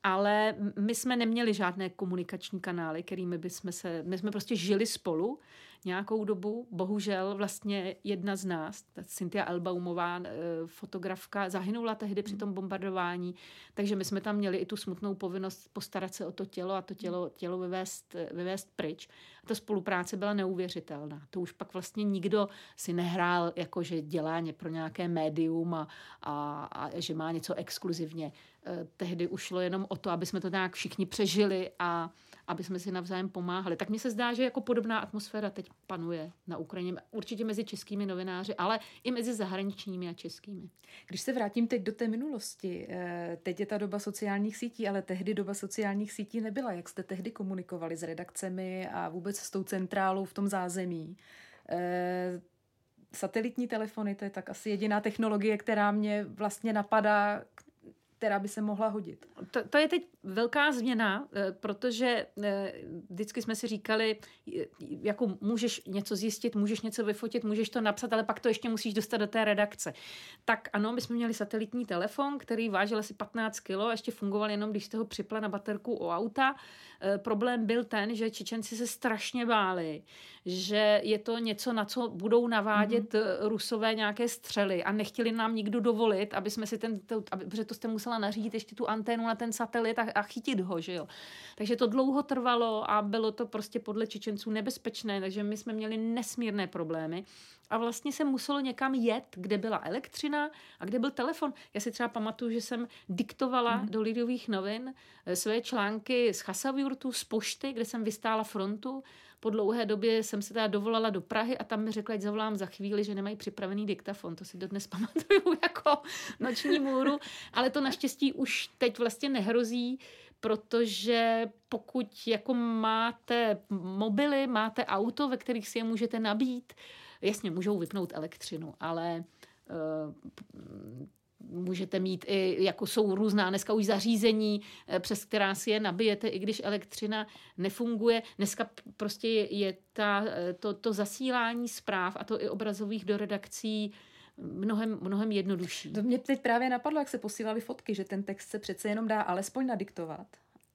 ale my jsme neměli žádné komunikační kanály, kterými bychom se, my jsme prostě žili spolu nějakou dobu. Bohužel vlastně jedna z nás, ta Cynthia Elbaumová, eh, fotografka, zahynula tehdy při tom bombardování, takže my jsme tam měli i tu smutnou povinnost postarat se o to tělo a to tělo, tělo vyvést, vyvést pryč. A ta spolupráce byla neuvěřitelná. To už pak vlastně nikdo si nehrál, jako že dělá pro nějaké médium a, a, a že má něco exkluzivně. Eh, tehdy už šlo jenom o to, aby jsme to nějak všichni přežili a aby jsme si navzájem pomáhali. Tak mně se zdá, že jako podobná atmosféra teď panuje na Ukrajině. Určitě mezi českými novináři, ale i mezi zahraničními a českými. Když se vrátím teď do té minulosti, eh, teď je ta doba sociálních sítí, ale tehdy doba sociálních sítí nebyla. Jak jste tehdy komunikovali s redakcemi a vůbec s tou centrálou v tom zázemí? Eh, satelitní telefony, to je tak asi jediná technologie, která mě vlastně napadá, která by se mohla hodit. To, to je teď velká změna, eh, protože eh, vždycky jsme si říkali, jako můžeš něco zjistit, můžeš něco vyfotit, můžeš to napsat, ale pak to ještě musíš dostat do té redakce. Tak ano, my jsme měli satelitní telefon, který vážil asi 15 kg a ještě fungoval jenom, když jste ho připla na baterku o auta. E, problém byl ten, že Čečenci se strašně báli, že je to něco, na co budou navádět mm-hmm. rusové nějaké střely a nechtěli nám nikdo dovolit, aby jsme si ten, to, aby, protože to jste musela nařídit ještě tu anténu na ten satelit a, a chytit ho, že jo. Takže to dlouho trvalo a bylo to prostě podle Čečenců nebezpečné, takže my jsme měli nesmírné problémy. A vlastně se muselo někam jet, kde byla elektřina a kde byl telefon. Já si třeba pamatuju, že jsem diktovala mm. do Lidových novin eh, své články z Chasavjurtu, z pošty, kde jsem vystála frontu. Po dlouhé době jsem se teda dovolala do Prahy a tam mi řekla, ať zavolám za chvíli, že nemají připravený diktafon. To si dodnes pamatuju jako noční můru. Ale to naštěstí už teď vlastně nehrozí, protože pokud jako máte mobily, máte auto, ve kterých si je můžete nabít, Jasně, můžou vypnout elektřinu, ale uh, můžete mít i, jako jsou různá dneska už zařízení, eh, přes která si je nabijete, i když elektřina nefunguje. Dneska prostě je, je ta, eh, to, to zasílání zpráv a to i obrazových do redakcí mnohem, mnohem jednodušší. To mě teď právě napadlo, jak se posílali fotky, že ten text se přece jenom dá alespoň nadiktovat.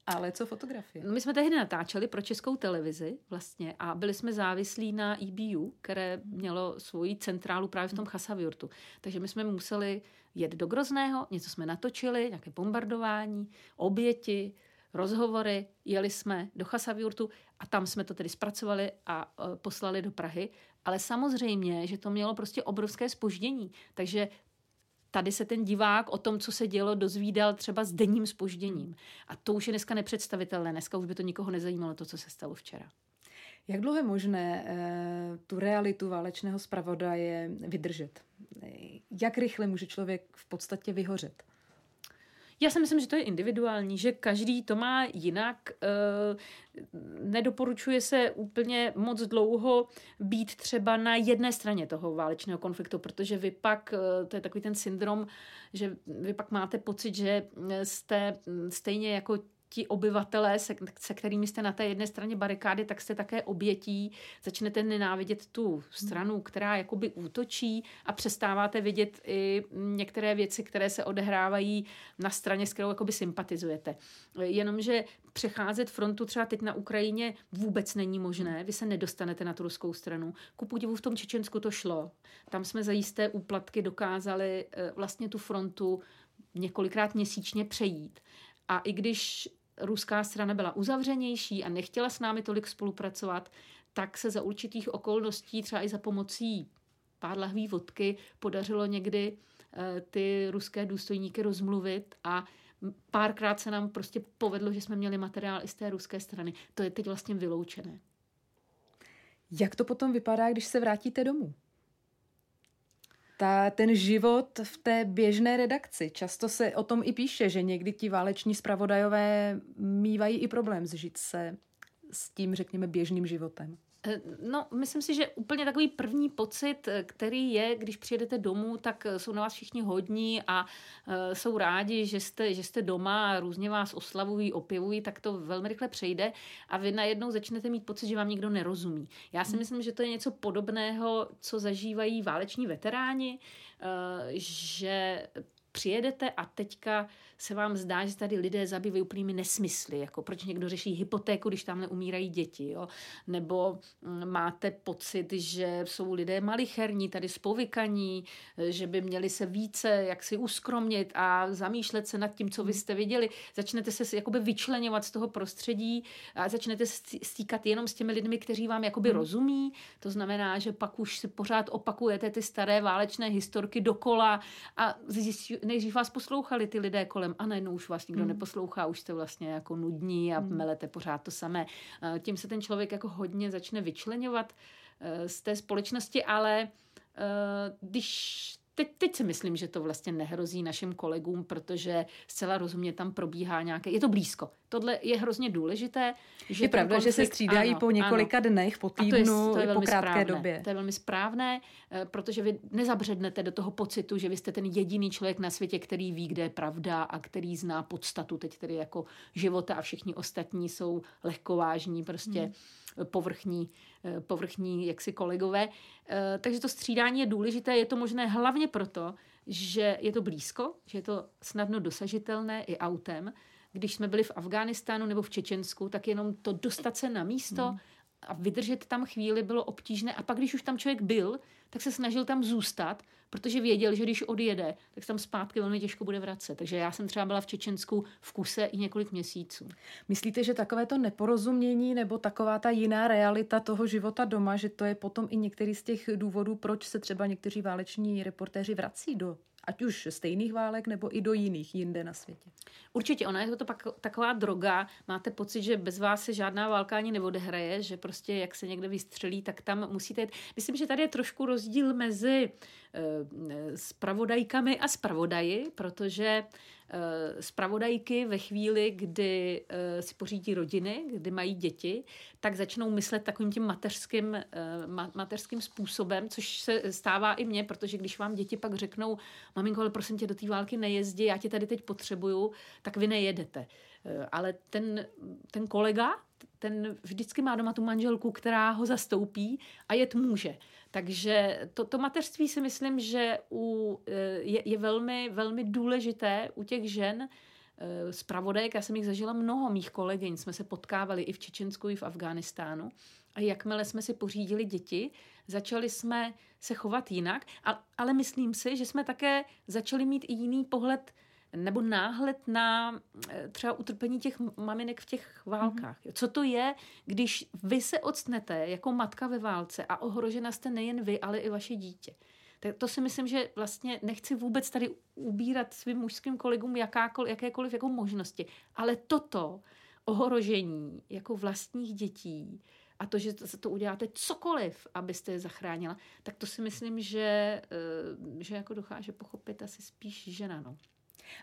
Ale co fotografie? No, my jsme tehdy natáčeli pro českou televizi vlastně a byli jsme závislí na EBU, které mělo svoji centrálu právě v tom Chasavjurtu. Takže my jsme museli jet do Grozného, něco jsme natočili, nějaké bombardování, oběti, rozhovory, jeli jsme do Chasavjurtu a tam jsme to tedy zpracovali a e, poslali do Prahy. Ale samozřejmě, že to mělo prostě obrovské spoždění. Takže tady se ten divák o tom, co se dělo, dozvídal třeba s denním spožděním. A to už je dneska nepředstavitelné. Dneska už by to nikoho nezajímalo, to, co se stalo včera. Jak dlouho je možné e, tu realitu válečného zpravodaje vydržet? Jak rychle může člověk v podstatě vyhořet? Já si myslím, že to je individuální, že každý to má jinak. Eh, nedoporučuje se úplně moc dlouho být třeba na jedné straně toho válečného konfliktu, protože vy pak, eh, to je takový ten syndrom, že vy pak máte pocit, že jste stejně jako ti obyvatelé, se, se kterými jste na té jedné straně barikády, tak jste také obětí, začnete nenávidět tu stranu, která jakoby útočí a přestáváte vidět i některé věci, které se odehrávají na straně, s kterou jakoby sympatizujete. Jenomže přecházet frontu třeba teď na Ukrajině vůbec není možné, vy se nedostanete na tu ruskou stranu. Ku podivu v tom Čečensku to šlo. Tam jsme za jisté úplatky dokázali eh, vlastně tu frontu několikrát měsíčně přejít. A i když ruská strana byla uzavřenější a nechtěla s námi tolik spolupracovat, tak se za určitých okolností, třeba i za pomocí pár lahví vodky, podařilo někdy eh, ty ruské důstojníky rozmluvit a párkrát se nám prostě povedlo, že jsme měli materiál i z té ruské strany. To je teď vlastně vyloučené. Jak to potom vypadá, když se vrátíte domů? Ta, ten život v té běžné redakci. Často se o tom i píše, že někdy ti váleční zpravodajové mývají i problém zžít se s tím, řekněme, běžným životem. Eh, no, myslím si, že úplně takový první pocit, eh, který je, když přijedete domů, tak eh, jsou na vás všichni hodní a jsou rádi, že jste, že jste doma a různě vás oslavují, opěvují, tak to velmi rychle přejde a vy najednou začnete mít pocit, že vám nikdo nerozumí. Já si hmm. myslím, že to je něco podobného, co zažívají váleční veteráni, že přijedete a teďka se vám zdá, že tady lidé zabývají úplnými nesmysly, jako proč někdo řeší hypotéku, když tam neumírají děti, jo? nebo mm, máte pocit, že jsou lidé malicherní, tady spovykaní, že by měli se více jaksi uskromnit a zamýšlet se nad tím, co vy jste viděli. Začnete se jakoby vyčlenovat z toho prostředí a začnete stýkat jenom s těmi lidmi, kteří vám jakoby hmm. rozumí. To znamená, že pak už si pořád opakujete ty staré válečné historky dokola a nejdřív vás poslouchali ty lidé kolem a najednou už vás nikdo hmm. neposlouchá, už jste vlastně jako nudní a hmm. melete pořád to samé. Eh, tím se ten člověk jako hodně začne vyčlenovat eh, z té společnosti, ale eh, když teď, teď si myslím, že to vlastně nehrozí našim kolegům, protože zcela rozumně tam probíhá nějaké, je to blízko. Tohle je hrozně důležité. Že je pravda, konflikt, že se střídají ano, po několika ano. dnech, po týdnu, to je, to je po krátké správné. době. To je velmi správné, eh, protože vy nezabřednete do toho pocitu, že vy jste ten jediný člověk na světě, který ví, kde je pravda a který zná podstatu, teď tedy jako života a všichni ostatní jsou lehkovážní, prostě hmm. Povrchní Eh, povrchní jaksi kolegové. Eh, takže to střídání je důležité, je to možné hlavně proto, že je to blízko, že je to snadno dosažitelné i autem. Když jsme byli v Afghánistánu nebo v Čečensku, tak jenom to dostat se na místo hmm. A vydržet tam chvíli bylo obtížné. A pak, když už tam člověk byl, tak se snažil tam zůstat, protože věděl, že když odjede, tak se tam zpátky velmi těžko bude vracet. Takže já jsem třeba byla v Čečensku v kuse i několik měsíců. Myslíte, že takové to neporozumění nebo taková ta jiná realita toho života doma, že to je potom i některý z těch důvodů, proč se třeba někteří váleční reportéři vrací do ať už stejných válek nebo i do jiných jinde na světě. Určitě, ona je to pak taková droga. Máte pocit, že bez vás se žádná válka ani neodehraje, že prostě jak se někde vystřelí, tak tam musíte jít. Myslím, že tady je trošku rozdíl mezi Eh, spravodajkami a spravodaji, protože spravodajky eh, ve chvíli, kdy eh, si pořídí rodiny, kdy mají děti, tak začnou myslet takovým tím mateřským, mateřským způsobem, což se stává i mně, protože když vám děti pak řeknou, maminko, ale prosím tě, do té války nejezdi, já tě tady teď potřebuju, tak vy nejedete. Ale ten, ten kolega, ten vždycky má doma tu manželku, která ho zastoupí a jet může. Takže to, to mateřství si myslím, že u, eh, je, je velmi, velmi důležité u těch žen, zpravodajek, já jsem jich zažila mnoho, mých kolegyň, jsme se potkávali i v Čečensku, i v Afghánistánu. A jakmile jsme si pořídili děti, začali jsme se chovat jinak, ale myslím si, že jsme také začali mít i jiný pohled nebo náhled na eh, třeba utrpení těch maminek v těch válkách. Mm-hmm. Co to je, když vy se odstnete jako matka ve válce a ohrožena jste nejen vy, ale i vaše dítě. Tak to si myslím, že vlastně nechci vůbec tady ubírat svým mužským kolegům jakákoliv, jakékoliv jako možnosti. Ale toto ohrožení jako vlastních dětí a to, že to, to uděláte cokoliv, abyste je zachránila, tak to si myslím, že, eh, že jako dokáže pochopit asi spíš žena. No.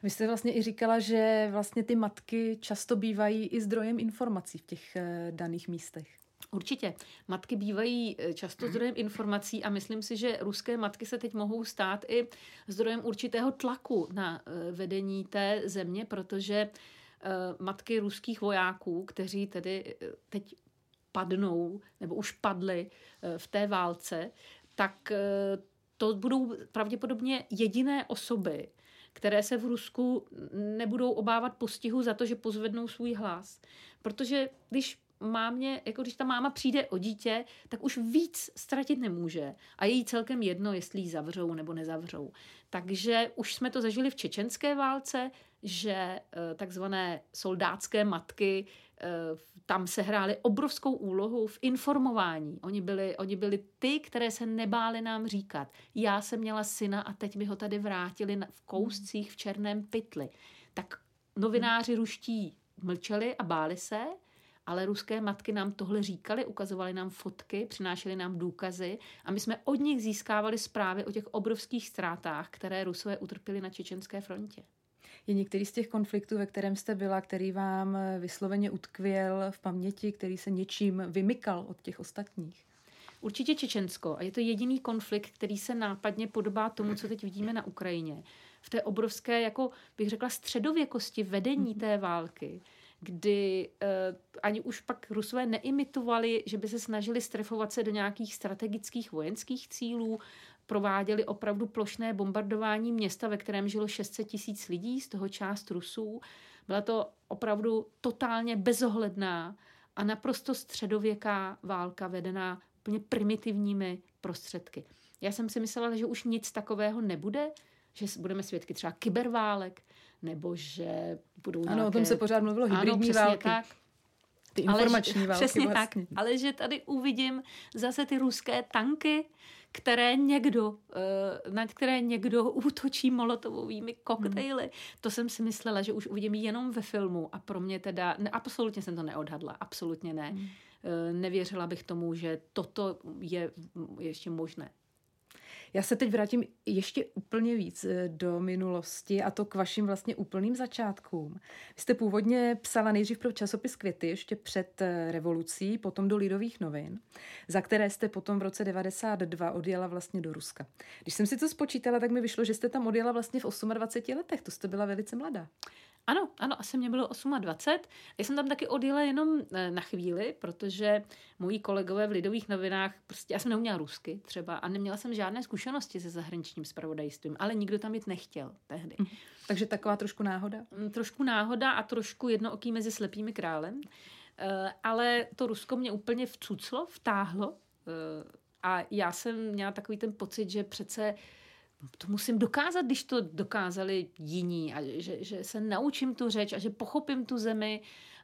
Vy jste vlastně i říkala, že vlastně ty matky často bývají i zdrojem informací v těch eh, daných místech. Určitě. Matky bývají eh, často zdrojem informací a myslím si, že ruské matky se teď mohou stát i zdrojem určitého tlaku na eh, vedení té země, protože matky ruských vojáků, kteří tedy teď padnou nebo už padly v té válce, tak to budou pravděpodobně jediné osoby, které se v Rusku nebudou obávat postihu za to, že pozvednou svůj hlas. Protože když mámě, jako když ta máma přijde o dítě, tak už víc ztratit nemůže. A je jí celkem jedno, jestli ji zavřou nebo nezavřou. Takže už jsme to zažili v čečenské válce, že eh, takzvané soldátské matky eh, tam se hrály obrovskou úlohu v informování. Oni byli, oni byli ty, které se nebáli nám říkat. Já jsem měla syna a teď mi ho tady vrátili v kouscích v černém pytli. Tak novináři ruští mlčeli a báli se, ale ruské matky nám tohle říkali, ukazovaly nám fotky, přinášely nám důkazy a my jsme od nich získávali zprávy o těch obrovských ztrátách, které Rusové utrpěli na čečenské frontě. Je některý z těch konfliktů, ve kterém jste byla, který vám vysloveně utkvěl v paměti, který se něčím vymykal od těch ostatních? Určitě Čečensko. A je to jediný konflikt, který se nápadně podobá tomu, co teď vidíme na Ukrajině. V té obrovské, jako bych řekla, středověkosti vedení té války, kdy eh, ani už pak Rusové neimitovali, že by se snažili strefovat se do nějakých strategických vojenských cílů, prováděli opravdu plošné bombardování města, ve kterém žilo 600 tisíc lidí, z toho část Rusů. Byla to opravdu totálně bezohledná a naprosto středověká válka vedená úplně primitivními prostředky. Já jsem si myslela, že už nic takového nebude, že budeme svědky třeba kyberválek, nebo že budou Ano, nějaké... o tom se pořád mluvilo, hybridní ano, války. Tak. Ty informační ale, války Přesně vlastně. tak, ale že tady uvidím zase ty ruské tanky, které někdo, eh, na které někdo útočí molotovými koktejly. Hmm. To jsem si myslela, že už uvidím jenom ve filmu a pro mě teda, ne, absolutně jsem to neodhadla, absolutně ne. Hmm. Nevěřila bych tomu, že toto je ještě možné. Já se teď vrátím ještě úplně víc eh, do minulosti a to k vašim vlastně úplným začátkům. Vy jste původně psala nejdřív pro časopis Květy ještě před eh, revolucí, potom do Lidových novin, za které jste potom v roce 92 odjela vlastně do Ruska. Když jsem si to spočítala, tak mi vyšlo, že jste tam odjela vlastně v 28 letech, to jste byla velice mladá. Ano, ano, asi mě bylo 28. Já jsem tam taky odjela jenom eh, na chvíli, protože moji kolegové v Lidových novinách, prostě já jsem neuměla rusky třeba a neměla jsem žádné zkušenosti se zahraničním spravodajstvím, ale nikdo tam jít nechtěl tehdy. Mm. Takže taková trošku náhoda? Mm, trošku náhoda a trošku jednooký mezi slepými králem. Uh, ale to Rusko mě úplně vcuclo, vtáhlo uh, a já jsem měla takový ten pocit, že přece uh, to musím dokázat, když to dokázali jiní a že, že se naučím tu řeč a že pochopím tu zemi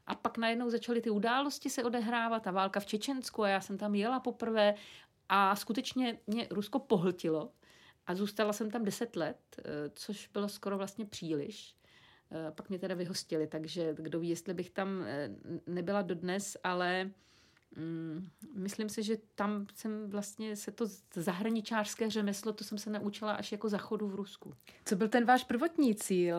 a pak najednou začaly ty události se odehrávat, ta válka v Čečensku a já jsem tam jela poprvé a skutečně mě Rusko pohltilo a zůstala jsem tam deset let, eh, což bylo skoro vlastně příliš. Eh, pak mě teda vyhostili, takže kdo ví, jestli bych tam eh, nebyla dodnes, ale myslím si, že tam jsem vlastně se to zahraničářské řemeslo, to jsem se naučila až jako zachodu v Rusku. Co byl ten váš prvotní cíl?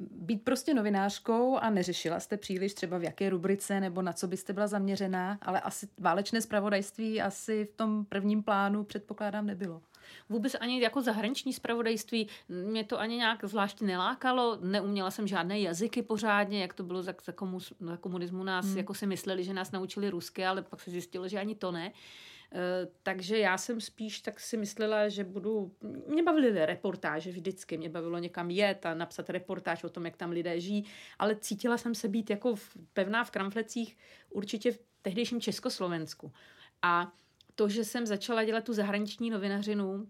Být prostě novinářkou a neřešila jste příliš třeba v jaké rubrice nebo na co byste byla zaměřená, ale asi válečné zpravodajství asi v tom prvním plánu předpokládám nebylo. Vůbec ani jako zahraniční spravodajství mě to ani nějak zvlášť nelákalo. Neuměla jsem žádné jazyky pořádně, jak to bylo za, za, komus, za komunismu nás, hmm. jako si mysleli, že nás naučili rusky, ale pak se zjistilo, že ani to ne. Uh, takže já jsem spíš tak si myslela, že budu... Mě bavily reportáže vždycky, mě bavilo někam jet a napsat reportáž o tom, jak tam lidé žijí, ale cítila jsem se být jako v, pevná v kramflecích určitě v tehdejším Československu. A to, že jsem začala dělat tu zahraniční novinařinu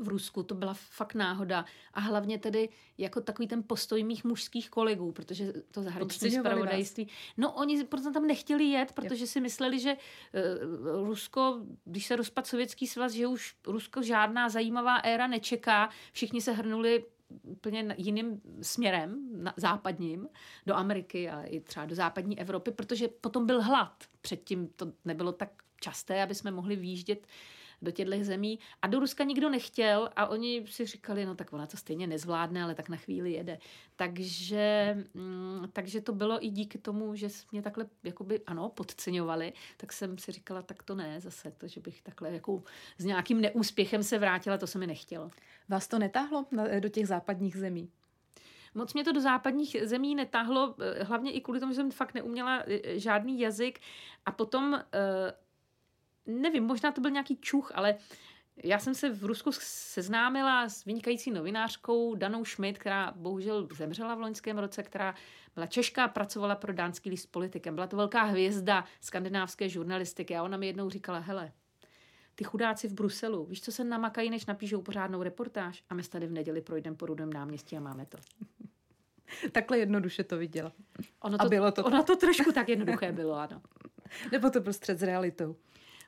v Rusku, to byla fakt náhoda. A hlavně tedy jako takový ten postoj mých mužských kolegů, protože to zahraniční zpravodajství. No oni proto tam nechtěli jet, protože si mysleli, že uh, Rusko, když se rozpad Sovětský svaz, že už Rusko žádná zajímavá éra nečeká. Všichni se hrnuli úplně jiným směrem, na, západním, do Ameriky a i třeba do západní Evropy, protože potom byl hlad. Předtím to nebylo tak časté, aby jsme mohli výjíždět do těchto zemí. A do Ruska nikdo nechtěl a oni si říkali, no tak ona to stejně nezvládne, ale tak na chvíli jede. Takže, mm, takže to bylo i díky tomu, že mě takhle jakoby, ano, podceňovali, tak jsem si říkala, tak to ne zase, to, že bych takhle jako s nějakým neúspěchem se vrátila, to se mi nechtělo. Vás to netáhlo do těch západních zemí? Moc mě to do západních zemí netáhlo, eh, hlavně i kvůli tomu, že jsem fakt neuměla eh, žádný jazyk a potom, eh, nevím, možná to byl nějaký čuch, ale já jsem se v Rusku seznámila s vynikající novinářkou Danou Schmidt, která bohužel zemřela v loňském roce, která byla Češka, pracovala pro dánský list politikem. Byla to velká hvězda skandinávské žurnalistiky a ona mi jednou říkala, hele, ty chudáci v Bruselu, víš, co se namakají, než napíšou pořádnou reportáž a my tady v neděli projdeme po Rudém náměstí a máme to. Takhle jednoduše to viděla. Ono to, a bylo to ono to trošku tak jednoduché bylo, ano. Nebo to byl střed s realitou?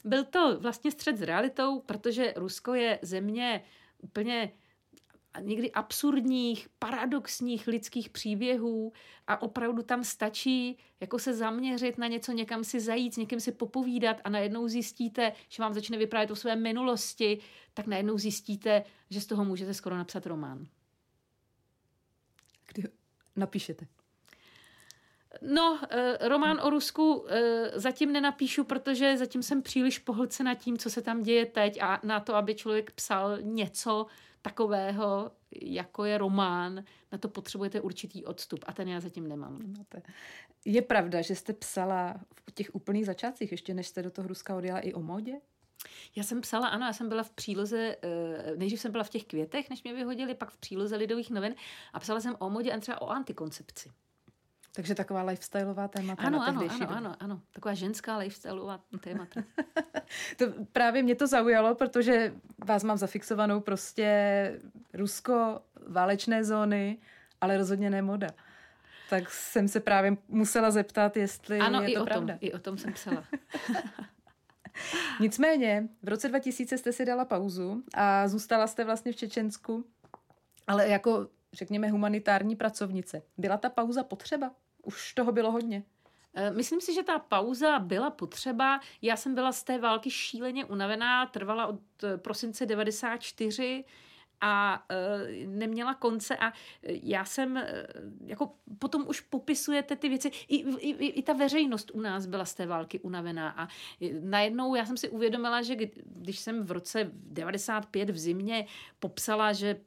Byl to vlastně střed s realitou, protože Rusko je země úplně někdy absurdních, paradoxních lidských příběhů a opravdu tam stačí jako se zaměřit na něco, někam si zajít, s někým si popovídat a najednou zjistíte, že vám začne vyprávět o své minulosti, tak najednou zjistíte, že z toho můžete skoro napsat román. Kdy napíšete? No, eh, román o Rusku eh, zatím nenapíšu, protože zatím jsem příliš pohlcena tím, co se tam děje teď a na to, aby člověk psal něco, takového, jako je román, na to potřebujete určitý odstup a ten já zatím nemám. Je pravda, že jste psala v těch úplných začátcích, ještě než jste do toho Ruska odjela i o modě? Já jsem psala, ano, já jsem byla v příloze, eh, nejdřív jsem byla v těch květech, než mě vyhodili, pak v příloze Lidových novin a psala jsem o modě a třeba o antikoncepci. Takže taková lifestyleová témata. Ano, ano, ano, ano, ano, taková ženská lifestyleová témata. to právě mě to zaujalo, protože vás mám zafixovanou prostě Rusko, válečné zóny, ale rozhodně ne moda. Tak jsem se právě musela zeptat, jestli ano, je i to o pravda. Tom, i o tom jsem psala. Nicméně, v roce 2000 jste si dala pauzu a zůstala jste vlastně v Čečensku, ale jako, řekněme, humanitární pracovnice. Byla ta pauza potřeba? Už toho bylo hodně. Eh, myslím si, že ta pauza byla potřeba. Já jsem byla z té války šíleně unavená, trvala od eh, prosince 94 a e, neměla konce a já jsem, e, jako potom už popisujete ty věci, I, i, i ta veřejnost u nás byla z té války unavená a najednou já jsem si uvědomila, že když jsem v roce 95 v zimě popsala, že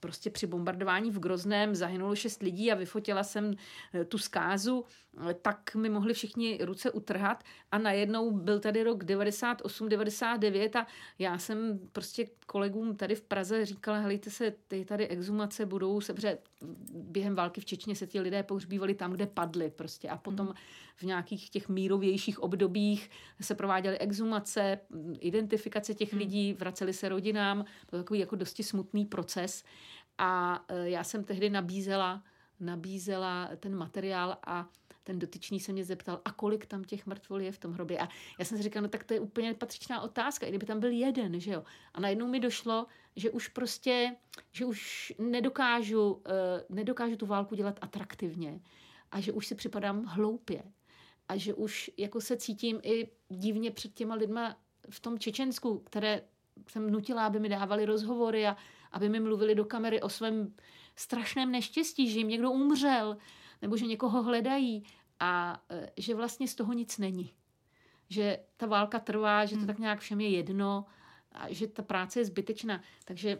prostě při bombardování v Grozném zahynulo šest lidí a vyfotila jsem eh, tu zkázu, tak mi mohli všichni ruce utrhat a najednou byl tady rok 98, 99 a já jsem prostě kolegům tady v Praze říkala, helejte se, ty tady exumace budou se, protože během války v Čečně se ti lidé pohřbívali tam, kde padli prostě a potom hmm. v nějakých těch mírovějších obdobích se prováděly exumace, identifikace těch hmm. lidí, vraceli se rodinám, to takový jako dosti smutný proces a e, já jsem tehdy nabízela, nabízela ten materiál a ten dotyčný se mě zeptal, a kolik tam těch mrtvol je v tom hrobě. A já jsem si říkala, no tak to je úplně patřičná otázka, i kdyby tam byl jeden, že jo. A najednou mi došlo, že už prostě, že už nedokážu, uh, nedokážu tu válku dělat atraktivně a že už si připadám hloupě a že už jako se cítím i divně před těma lidma v tom Čečensku, které jsem nutila, aby mi dávali rozhovory a aby mi mluvili do kamery o svém strašném neštěstí, že jim někdo umřel, nebo že někoho hledají a e, že vlastně z toho nic není. Že ta válka trvá, že to hmm. tak nějak všem je jedno a že ta práce je zbytečná. Takže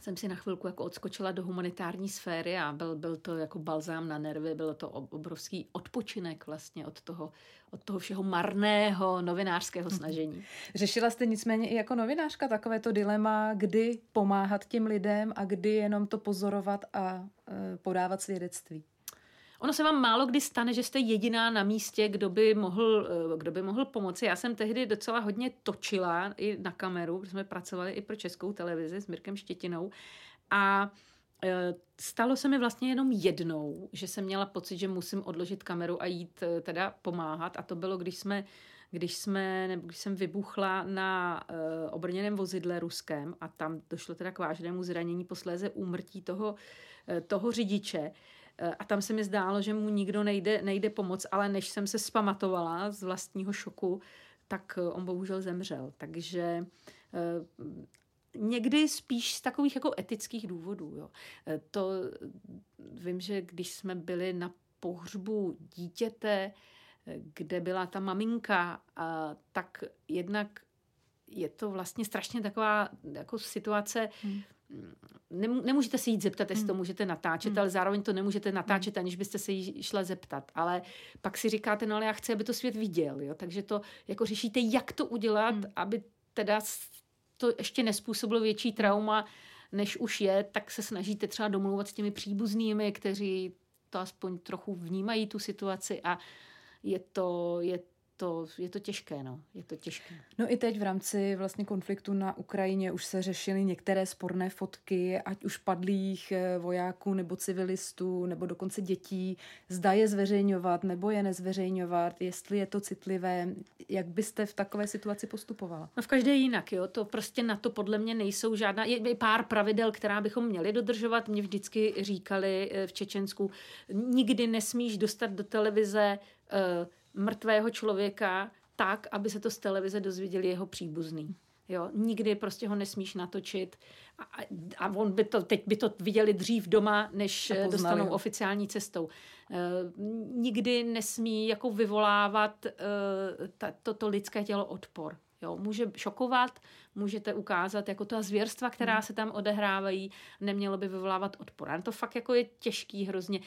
jsem si na chvilku jako odskočila do humanitární sféry a byl, byl to jako balzám na nervy, byl to obrovský odpočinek vlastně od toho, od toho všeho marného novinářského mhm. snažení. Řešila jste nicméně i jako novinářka takové to dilema, kdy pomáhat těm lidem a kdy jenom to pozorovat a e, podávat svědectví? Ono se vám málo kdy stane, že jste jediná na místě, kdo by mohl, eh, kdo by mohl pomoci. Já jsem tehdy docela hodně točila i na kameru, protože jsme pracovali i pro českou televizi s Mirkem Štětinou a eh, Stalo se mi vlastně jenom jednou, že jsem měla pocit, že musím odložit kameru a jít eh, teda pomáhat. A to bylo, když jsme, když jsme, nebo když jsem vybuchla na uh, obrněném vozidle ruském a tam došlo teda k vážnému zranění, posléze úmrtí toho, uh, toho řidiče. A tam se mi zdálo, že mu nikdo nejde, nejde pomoct, ale než jsem se spamatovala z vlastního šoku, tak eh, on bohužel zemřel. Takže někdy spíš z takových jako etických důvodů. Jo. To vím, že když jsme byli na pohřbu dítěte, kde byla ta maminka, tak jednak je to vlastně strašně taková jako situace, hmm. Nemůžete se jít zeptat, jestli to hmm. můžete natáčet, hmm. ale zároveň to nemůžete natáčet, aniž byste se jí šla zeptat. Ale pak si říkáte, no ale já chci, aby to svět viděl. Jo? Takže to jako řešíte, jak to udělat, hmm. aby teda to ještě nespůsobilo větší trauma, než už je, tak se snažíte třeba domlouvat s těmi příbuznými, kteří to aspoň trochu vnímají tu situaci a je to, je to, je to těžké, no. Je to těžké. No i teď v rámci vlastně konfliktu na Ukrajině už se řešily některé sporné fotky, ať už padlých eh, vojáků nebo civilistů, nebo dokonce dětí. Zda je zveřejňovat nebo je nezveřejňovat, jestli je to citlivé. Jak byste v takové situaci postupovala? No v každé jinak, jo. To prostě na to podle mě nejsou žádná... Je pár pravidel, která bychom měli dodržovat. Mě vždycky říkali eh, v Čečensku, nikdy nesmíš dostat do televize uh, mrtvého člověka tak, aby se to z televize dozvěděli jeho příbuzný. Jo, nikdy prostě ho nesmíš natočit a, a on by to, teď by to viděli dřív doma, než dostanou ho. oficiální cestou. E, nikdy nesmí jako vyvolávat e, ta, toto lidské tělo odpor. Jo, může šokovat, můžete ukázat jako ta zvěrstva, která hmm. se tam odehrávají, nemělo by vyvolávat odpor. A to fakt jako je těžký hrozně.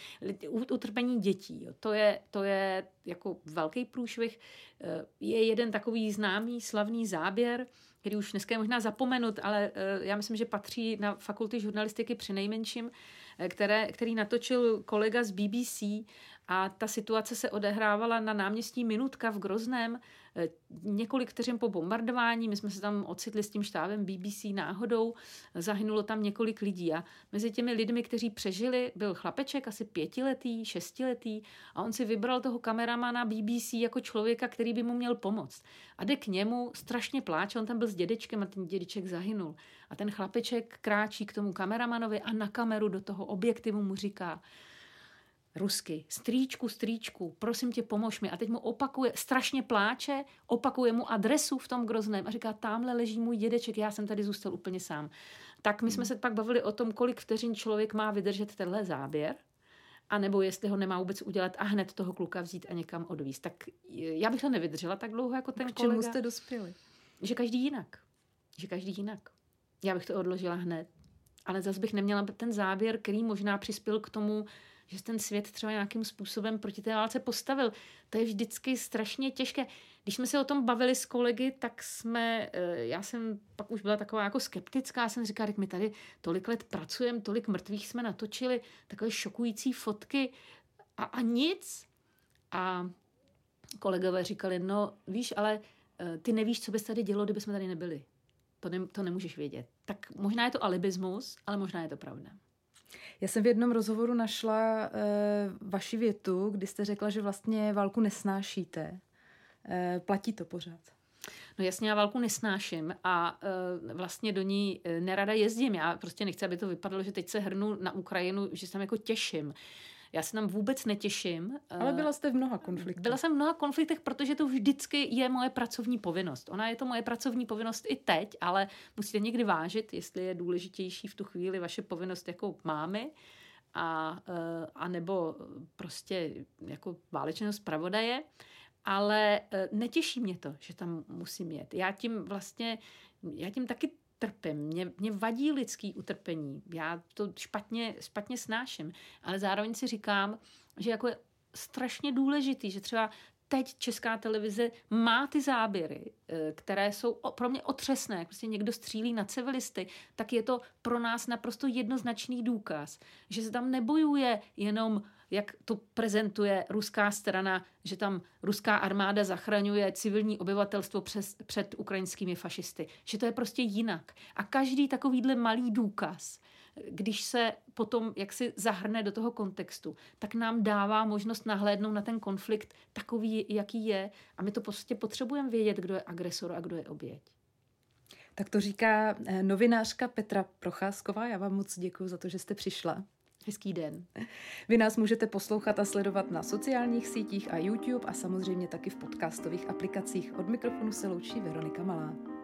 Utrpení dětí, jo, to, je, to je jako velký průšvih. Eh, je jeden takový známý, slavný záběr, který už dneska je možná zapomenut, ale eh, já myslím, že patří na fakulty žurnalistiky při nejmenším, eh, které, který natočil kolega z BBC a ta situace se odehrávala na náměstí Minutka v Grozném několik vteřin po bombardování. My jsme se tam ocitli s tím štábem BBC náhodou. Zahynulo tam několik lidí a mezi těmi lidmi, kteří přežili, byl chlapeček asi pětiletý, šestiletý a on si vybral toho kameramana BBC jako člověka, který by mu měl pomoct. A jde k němu, strašně pláče, on tam byl s dědečkem a ten dědeček zahynul. A ten chlapeček kráčí k tomu kameramanovi a na kameru do toho objektivu mu říká, rusky, strýčku, strýčku, prosím tě, pomož mi. A teď mu opakuje, strašně pláče, opakuje mu adresu v tom Grozném a říká, tamhle leží můj dědeček, já jsem tady zůstal úplně sám. Tak my jsme se pak bavili o tom, kolik vteřin člověk má vydržet tenhle záběr, a nebo jestli ho nemá vůbec udělat a hned toho kluka vzít a někam odvízt. Tak já bych to nevydržela tak dlouho jako ten K čemu kolega. jste dospěli? Že každý jinak. Že každý jinak. Já bych to odložila hned. Ale zase bych neměla ten záběr, který možná přispěl k tomu, že ten svět třeba nějakým způsobem proti té válce postavil. To je vždycky strašně těžké. Když jsme se o tom bavili s kolegy, tak jsme, eh, já jsem pak už byla taková jako skeptická, jsem říkala, my tady tolik let pracujeme, tolik mrtvých jsme natočili, takové šokující fotky a, a nic. A kolegové říkali, no víš, ale eh, ty nevíš, co by se tady dělo, kdyby jsme tady nebyli. To, ne, to nemůžeš vědět. Tak možná je to alibismus, ale možná je to pravda. Já jsem v jednom rozhovoru našla e, vaši větu, kdy jste řekla, že vlastně válku nesnášíte. E, platí to pořád? No jasně, já válku nesnáším a e, vlastně do ní nerada jezdím. Já prostě nechci, aby to vypadalo, že teď se hrnu na Ukrajinu, že se tam jako těším. Já se tam vůbec netěším. Ale byla jste v mnoha konfliktech. Byla jsem v mnoha konfliktech, protože to vždycky je moje pracovní povinnost. Ona je to moje pracovní povinnost i teď, ale musíte někdy vážit, jestli je důležitější v tu chvíli vaše povinnost jako mámy a, eh, a nebo prostě jako válečného zpravodaje. Ale eh, netěší mě to, že tam musím jet. Já tím vlastně, já tím taky trpím, mě, mě vadí lidský utrpení, já to špatně, špatně snáším, ale zároveň si říkám, že jako je strašně důležitý, že třeba teď česká televize má ty záběry, eh, které jsou pro mě otřesné, jak prostě někdo střílí na civilisty, tak je to pro nás naprosto jednoznačný důkaz, že se tam nebojuje jenom jak to prezentuje ruská strana, že tam ruská armáda zachraňuje civilní obyvatelstvo přes, před ukrajinskými fašisty. Že to je prostě jinak. A každý takovýhle malý důkaz, když se potom jak si zahrne do toho kontextu, tak nám dává možnost nahlédnout na ten konflikt takový, jaký je. A my to prostě potřebujeme vědět, kdo je agresor a kdo je oběť. Tak to říká eh, novinářka Petra Procházková. Já vám moc děkuji za to, že jste přišla. Hezký den. Vy nás můžete poslouchat a sledovat na sociálních sítích a YouTube a samozřejmě taky v podcastových aplikacích. Od mikrofonu se loučí Veronika Malá.